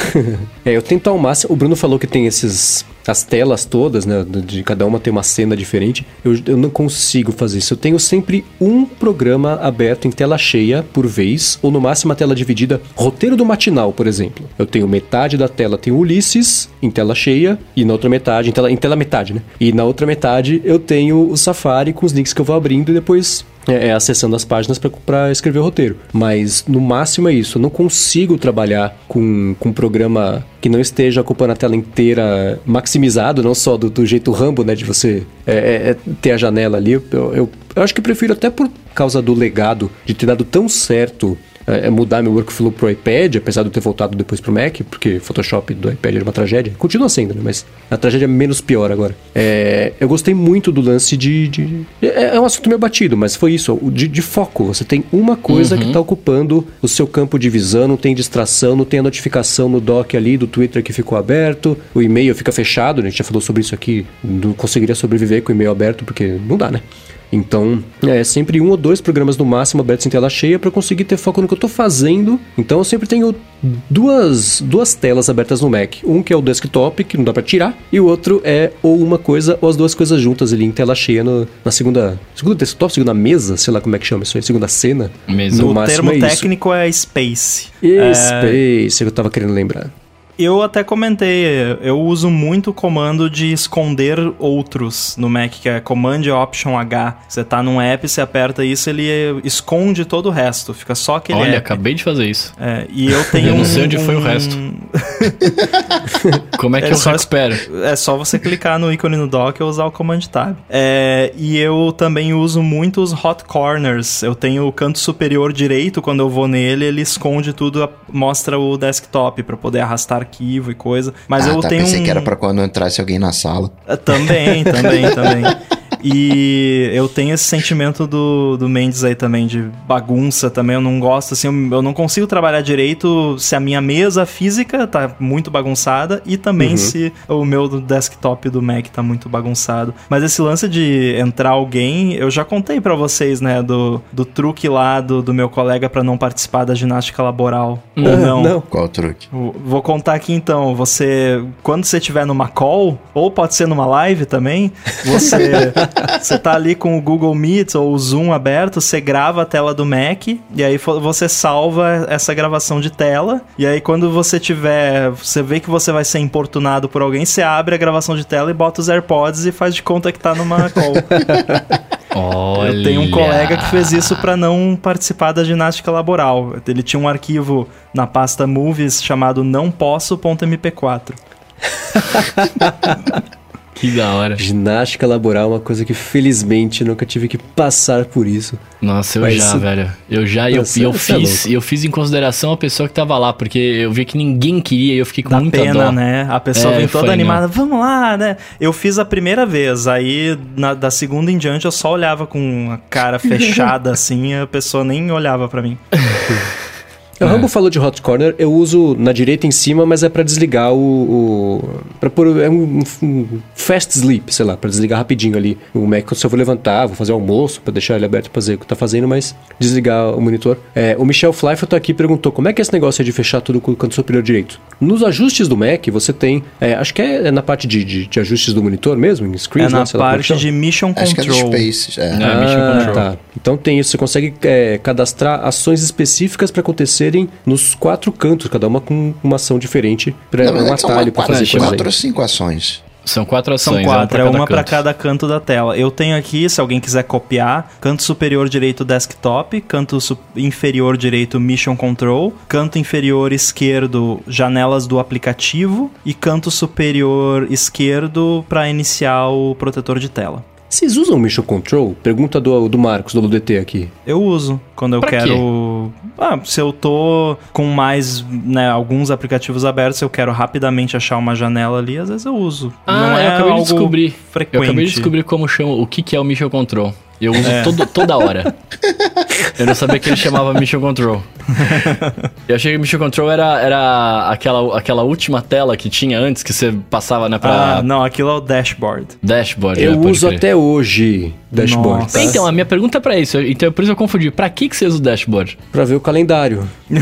é, eu tento ao máximo. O Bruno falou que tem esses as telas todas, né? De cada uma tem uma cena diferente. Eu, eu não consigo fazer isso. Eu tenho sempre um programa aberto em tela cheia por vez, ou no máximo a tela dividida. Roteiro do matinal, por exemplo. Eu tenho metade da tela tem Ulisses em tela cheia, e na outra metade, em tela, em tela metade, né? E na outra metade eu tenho o Safari com os links que eu vou abrindo e depois é, é acessando as páginas para escrever o roteiro. Mas no máximo é isso. Eu não consigo trabalhar com, com um programa que não esteja ocupando a tela inteira maximizado, não só do, do jeito Rambo, né? De você é, é, é ter a janela ali. Eu, eu, eu acho que prefiro até por causa do legado de ter dado tão certo é, é, mudar meu workflow pro iPad, apesar de eu ter voltado depois pro Mac, porque Photoshop do iPad era uma tragédia. Continua sendo, né? Mas a tragédia é menos pior agora. É, eu gostei muito do lance de. de é, é, um assunto meio batido, mas foi isso, de, de foco. Você tem uma coisa uhum. que está ocupando o seu campo de visão, não tem distração, não tem a notificação no dock ali do Twitter que ficou aberto, o e-mail fica fechado, né? a gente já falou sobre isso aqui, não conseguiria sobreviver com o e-mail aberto, porque não dá, né? Então, é sempre um ou dois programas no máximo abertos em tela cheia para conseguir ter foco no que eu estou fazendo. Então, eu sempre tenho duas, duas telas abertas no Mac. Um que é o desktop, que não dá para tirar, e o outro é ou uma coisa ou as duas coisas juntas ali em tela cheia no, na segunda, segunda desktop, segunda mesa, sei lá como é que chama isso aí, segunda cena. Mesa. No o termo é técnico é Space. É... Space, que eu tava querendo lembrar. Eu até comentei, eu uso muito o comando de esconder outros no Mac, que é Command Option H. Você tá num app, você aperta isso, ele esconde todo o resto, fica só aquele Olha, app. acabei de fazer isso. É, e eu tenho Eu não sei onde um... foi o resto. Como é que é eu só recupero? É só você clicar no ícone no dock ou usar o Command Tab. É, e eu também uso muito os Hot Corners. Eu tenho o canto superior direito, quando eu vou nele, ele esconde tudo, mostra o desktop para poder arrastar arquivo e coisa. Mas ah, eu tá, tenho. Pensei um... que era pra quando entrasse alguém na sala. Também, também, também. E eu tenho esse sentimento do, do Mendes aí também, de bagunça também. Eu não gosto, assim, eu, não consigo trabalhar direito se a minha mesa física tá muito bagunçada e também uhum. se o meu desktop do Mac tá muito bagunçado. Mas esse lance de entrar alguém, eu já contei para vocês, né, do, do truque lá do, do meu colega para não participar da ginástica laboral. Ou uhum. não? não. Qual o truque? Vou contar aqui então. Você, quando você estiver numa call, ou pode ser numa live também, você você tá ali com o Google Meet ou o Zoom aberto, você grava a tela do Mac e aí você salva essa gravação de tela. E aí quando você tiver, você vê que você vai ser importunado por alguém, você abre a gravação de tela e bota os AirPods e faz de conta que tá numa call. Olha. Eu tenho um colega que fez isso para não participar da ginástica laboral. Ele tinha um arquivo na pasta Movies chamado não posso.mp4. Que da hora. Ginástica laboral é uma coisa que felizmente nunca tive que passar por isso. Nossa, eu Mas já, isso... velho. Eu já, e eu, eu, é fiz, é eu fiz em consideração a pessoa que tava lá, porque eu vi que ninguém queria e eu fiquei com Dá muita pena, dó. né? A pessoa é, vem toda animada, não. vamos lá, né? Eu fiz a primeira vez, aí na, da segunda em diante eu só olhava com a cara fechada assim, a pessoa nem olhava para mim. O Rambo é. falou de Hot Corner, eu uso na direita em cima, mas é para desligar o. o para pôr. É um, um, fast sleep, sei lá, para desligar rapidinho ali. O Mac, se eu vou levantar, vou fazer almoço, para deixar ele aberto pra fazer o que tá fazendo, mas desligar o monitor. É, o Michel Flyford aqui perguntou como é que é esse negócio de fechar tudo com o canto superior direito. Nos ajustes do Mac, você tem. É, acho que é, é, na parte de, de, de, ajustes do monitor mesmo, em screens, É na é parte de Mission Control. Acho que é Space, é. Ah, Mission Control. Tá. Então tem isso, você consegue é, cadastrar ações específicas para acontecer acontecerem nos quatro cantos, cada uma com uma ação diferente para um atalho para fazer coisas. quatro ou cinco ações. São quatro ações. São quatro, é uma para cada canto da tela. Eu tenho aqui, se alguém quiser copiar, canto superior direito desktop, canto inferior direito mission control, canto inferior esquerdo janelas do aplicativo e canto superior esquerdo para iniciar o protetor de tela. Vocês usam Mission Control? Pergunta do, do Marcos, do LDT aqui. Eu uso quando eu Pra quero. Ah, se eu tô com mais, né, alguns aplicativos abertos, eu quero rapidamente achar uma janela ali, às vezes eu uso. Ah, Não é eu acabei algo de descobrir. frequente. Eu acabei de descobrir como chama, o que, que é o Mission Control. Eu uso todo, toda hora. Eu não sabia que ele chamava Mission Control. Eu achei que Mission Control era, era aquela, aquela última tela que tinha antes, que você passava, né, pra Ah, não, aquilo é o dashboard. dashboard. Eu pode uso crer. até hoje dashboard, Nossa. Então, a minha pergunta é pra isso. Então, por isso eu confundi. Pra que, que você usa o dashboard? Pra ver o calendário.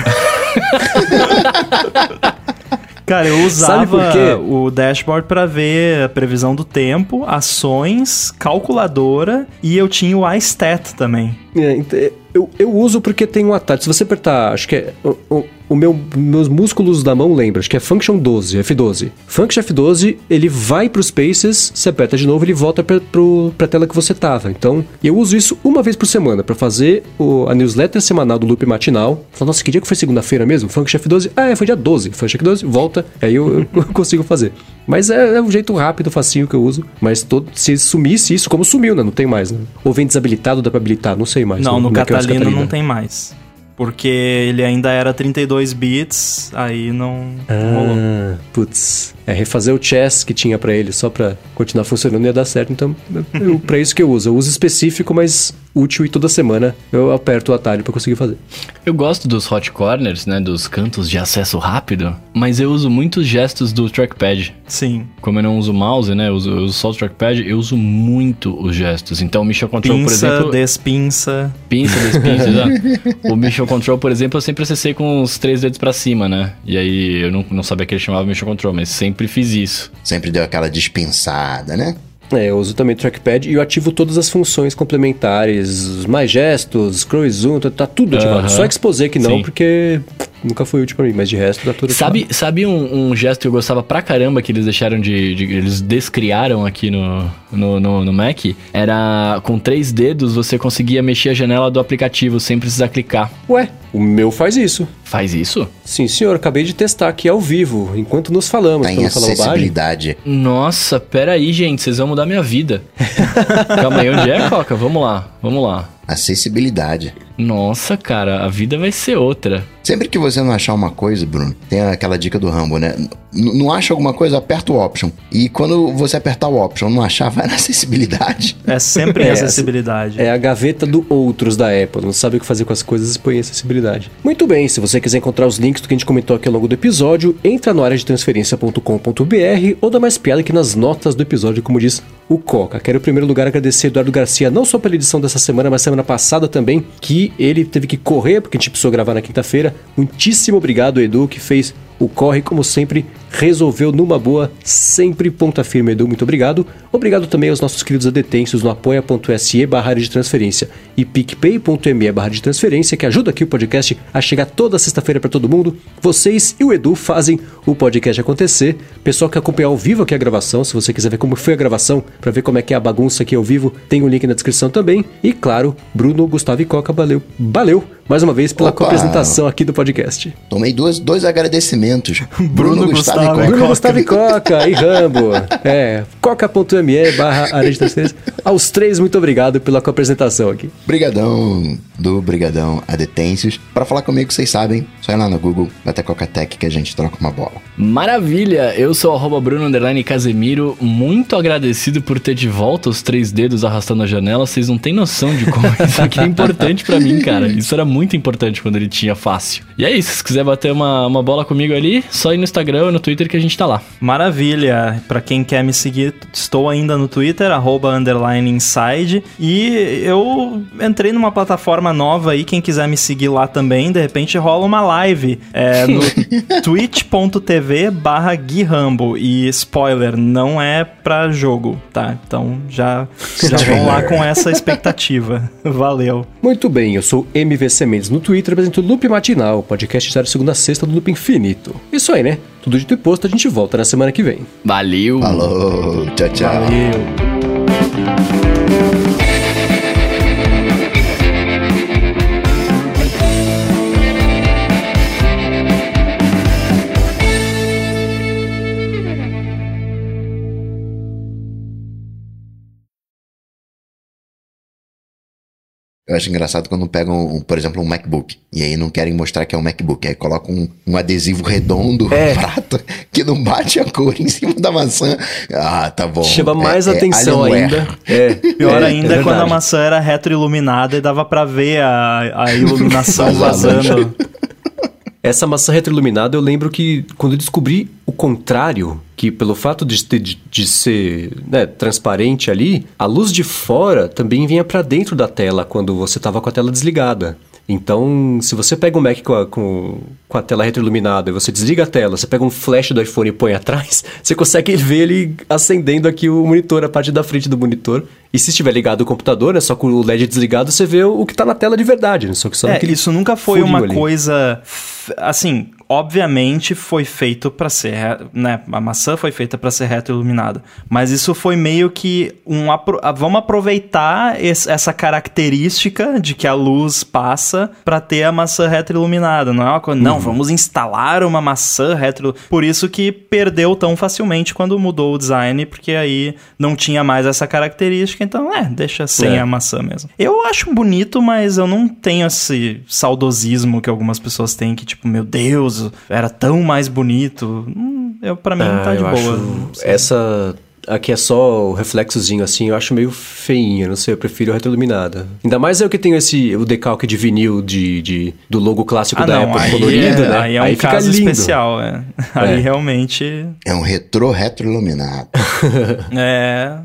Cara, eu usava o dashboard pra ver a previsão do tempo, ações, calculadora e eu tinha o iStat também. É, é, eu, eu uso porque tem um atalho. Se você apertar, acho que é. O, o, o meu, meus músculos da mão lembra, acho que é Function 12, F12. Function F12, ele vai pro Spaces, você aperta de novo, ele volta pra, pro, pra tela que você tava. Então, eu uso isso uma vez por semana pra fazer o, a newsletter semanal do loop matinal. Nossa, que dia que foi segunda-feira mesmo? Function F12? Ah, é, foi dia 12. Function F12, volta. Aí eu, eu consigo fazer. Mas é, é um jeito rápido, facinho que eu uso. Mas todo, se sumisse isso, como sumiu, né? Não tem mais, né? Ou vem desabilitado, dá pra habilitar, não sei mais. não, no como é Catalina não tem mais. Porque ele ainda era 32 bits, aí não rolou. Ah, putz. É, refazer o chess que tinha pra ele só pra continuar funcionando ia dar certo. Então, eu, pra isso que eu uso. Eu uso específico, mas útil e toda semana eu aperto o atalho pra conseguir fazer. Eu gosto dos hot corners, né? Dos cantos de acesso rápido. Mas eu uso muitos gestos do trackpad. Sim. Como eu não uso mouse, né? Eu uso, eu uso só o trackpad, eu uso muito os gestos. Então, o Mission Control, por Pinça, exemplo. despinça. Pinça, despinça, exato. O Mission Control, por exemplo, eu sempre acessei com os três dedos pra cima, né? E aí eu não, não sabia que ele chamava Mission Control, mas sempre fiz isso. Sempre deu aquela dispensada, né? É, eu uso também o trackpad e eu ativo todas as funções complementares, mais gestos, scroll zoom, tá, tá tudo ativado. Aham. Só exposé que não, Sim. porque nunca foi útil pra mim, mas de resto tá tudo ativado. Sabe, sabe um, um gesto que eu gostava pra caramba que eles deixaram de. de- eles descriaram aqui no, no, no, no Mac? Era com três dedos você conseguia mexer a janela do aplicativo sem precisar clicar. Ué, o meu faz isso. Faz isso? Sim, senhor, acabei de testar aqui ao vivo, enquanto nos falamos, Tá pra em não falar bobagem. acessibilidade. Nossa, pera aí, gente, vocês vão mudar minha vida. Calma aí, onde é, Coca? Vamos lá, vamos lá. Acessibilidade. Nossa, cara, a vida vai ser outra. Sempre que você não achar uma coisa, Bruno, tem aquela dica do Rambo, né? N- não acha alguma coisa, aperta o option. E quando você apertar o option, não achar, vai na acessibilidade. É sempre em É, acessibilidade. É a gaveta do outros da Apple. Não sabe o que fazer com as coisas e põe acessibilidade. Muito bem, se você quiser encontrar os links do que a gente comentou aqui ao longo do episódio, entra no área de transferência.com.br ou dá mais piada aqui nas notas do episódio, como diz o Coca. Quero em primeiro lugar agradecer Eduardo Garcia, não só pela edição dessa semana, mas semana passada também, que ele teve que correr, porque a gente precisou gravar na quinta-feira. Muitíssimo obrigado, Edu, que fez o corre, como sempre, resolveu numa boa, sempre ponta firme, Edu, muito obrigado. Obrigado também aos nossos queridos adetêncios no apoia.se barra de transferência e picpay.me barra de transferência, que ajuda aqui o podcast a chegar toda sexta-feira para todo mundo. Vocês e o Edu fazem o podcast acontecer. Pessoal que acompanha ao vivo aqui a gravação, se você quiser ver como foi a gravação, para ver como é que é a bagunça aqui ao vivo, tem o link na descrição também. E claro, Bruno, Gustavo e Coca, valeu, valeu mais uma vez pela Opa! apresentação aqui do podcast. Tomei duas, dois agradecimentos. Bruno, Gustavo e Coca. Bruno Gustavo e Coca e Rambo. É, coca.me barra. Aos três, muito obrigado pela apresentação aqui. Brigadão do Brigadão Adetêncios. Para falar comigo, vocês sabem, só ir lá no Google, até Coca-Tech que a gente troca uma bola. Maravilha! Eu sou o arroba Bruno Underline Casemiro, muito agradecido por ter de volta os três dedos arrastando a janela. Vocês não têm noção de como isso aqui é importante pra mim, cara. Isso era muito importante quando ele tinha fácil. E é isso, se quiser bater uma, uma bola comigo ali, só ir no Instagram ou no Twitter que a gente tá lá. Maravilha. Pra quem quer me seguir, estou ainda no Twitter, arroba underline inside. E eu entrei numa plataforma nova aí, quem quiser me seguir lá também, de repente rola uma live é, no twitch.tv barra guirambo. E spoiler, não é pra jogo, tá? Então já, já vão lá com essa expectativa. Valeu. Muito bem, eu sou MVC Mendes no Twitter, apresento o Loop Matinal, podcast diário segunda a sexta do Loop Infinito. Isso aí, né? Tudo dito e posto, a gente volta na semana que vem. Valeu! Falou, tchau, tchau. Valeu. Eu acho engraçado quando pegam, um, por exemplo, um MacBook. E aí não querem mostrar que é um MacBook. Aí colocam um, um adesivo redondo, É. prata, que não bate a cor em cima da maçã. Ah, tá bom. Chama É- mais é atenção ainda. É, Pior é, ainda é é quando a maçã era retroiluminada e dava pra ver a, a iluminação Vazando. Essa maçã retroiluminada, eu lembro que quando eu descobri o contrário, que pelo fato de, de, de ser né, transparente ali, a luz de fora também vinha pra dentro da tela quando você tava com a tela desligada. Então, se você pega um Mac com a, com, com a tela retroiluminada e você desliga a tela, você pega um flash do iPhone e põe atrás, você consegue ver ele acendendo aqui o monitor, a parte da frente do monitor. E se estiver ligado o computador, né, só com o LED desligado, você vê o que tá na tela de verdade, né, só que só É, isso nunca foi uma ali. coisa. Assim, obviamente foi feito pra ser. Né, a maçã foi feita pra ser retroiluminada. Mas isso foi meio que um. apro- ah, Vamos aproveitar es- essa característica de que a luz passa pra ter a maçã retroiluminada. Não é uma coisa. Uhum. Não, vamos instalar uma maçã retro. Por isso que perdeu tão facilmente quando mudou o design, porque aí não tinha mais essa característica. Então, é, deixa sem É. a maçã mesmo. Eu acho bonito, mas eu não tenho esse saudosismo que algumas pessoas têm, que tipo, meu Deus, era tão mais bonito. Hum, eu, pra mim, Ah, tá de eu boa. acho- Essa aqui é só o reflexozinho assim, eu acho meio feinha, não sei, eu prefiro a retroiluminada. Ainda mais eu que tenho esse o decalque de vinil de, de- do logo clássico Ah, da não, Apple aí, colorido, é, né? aí é um fica caso lindo. especial, é. Aí realmente É um retrô retroiluminado. é.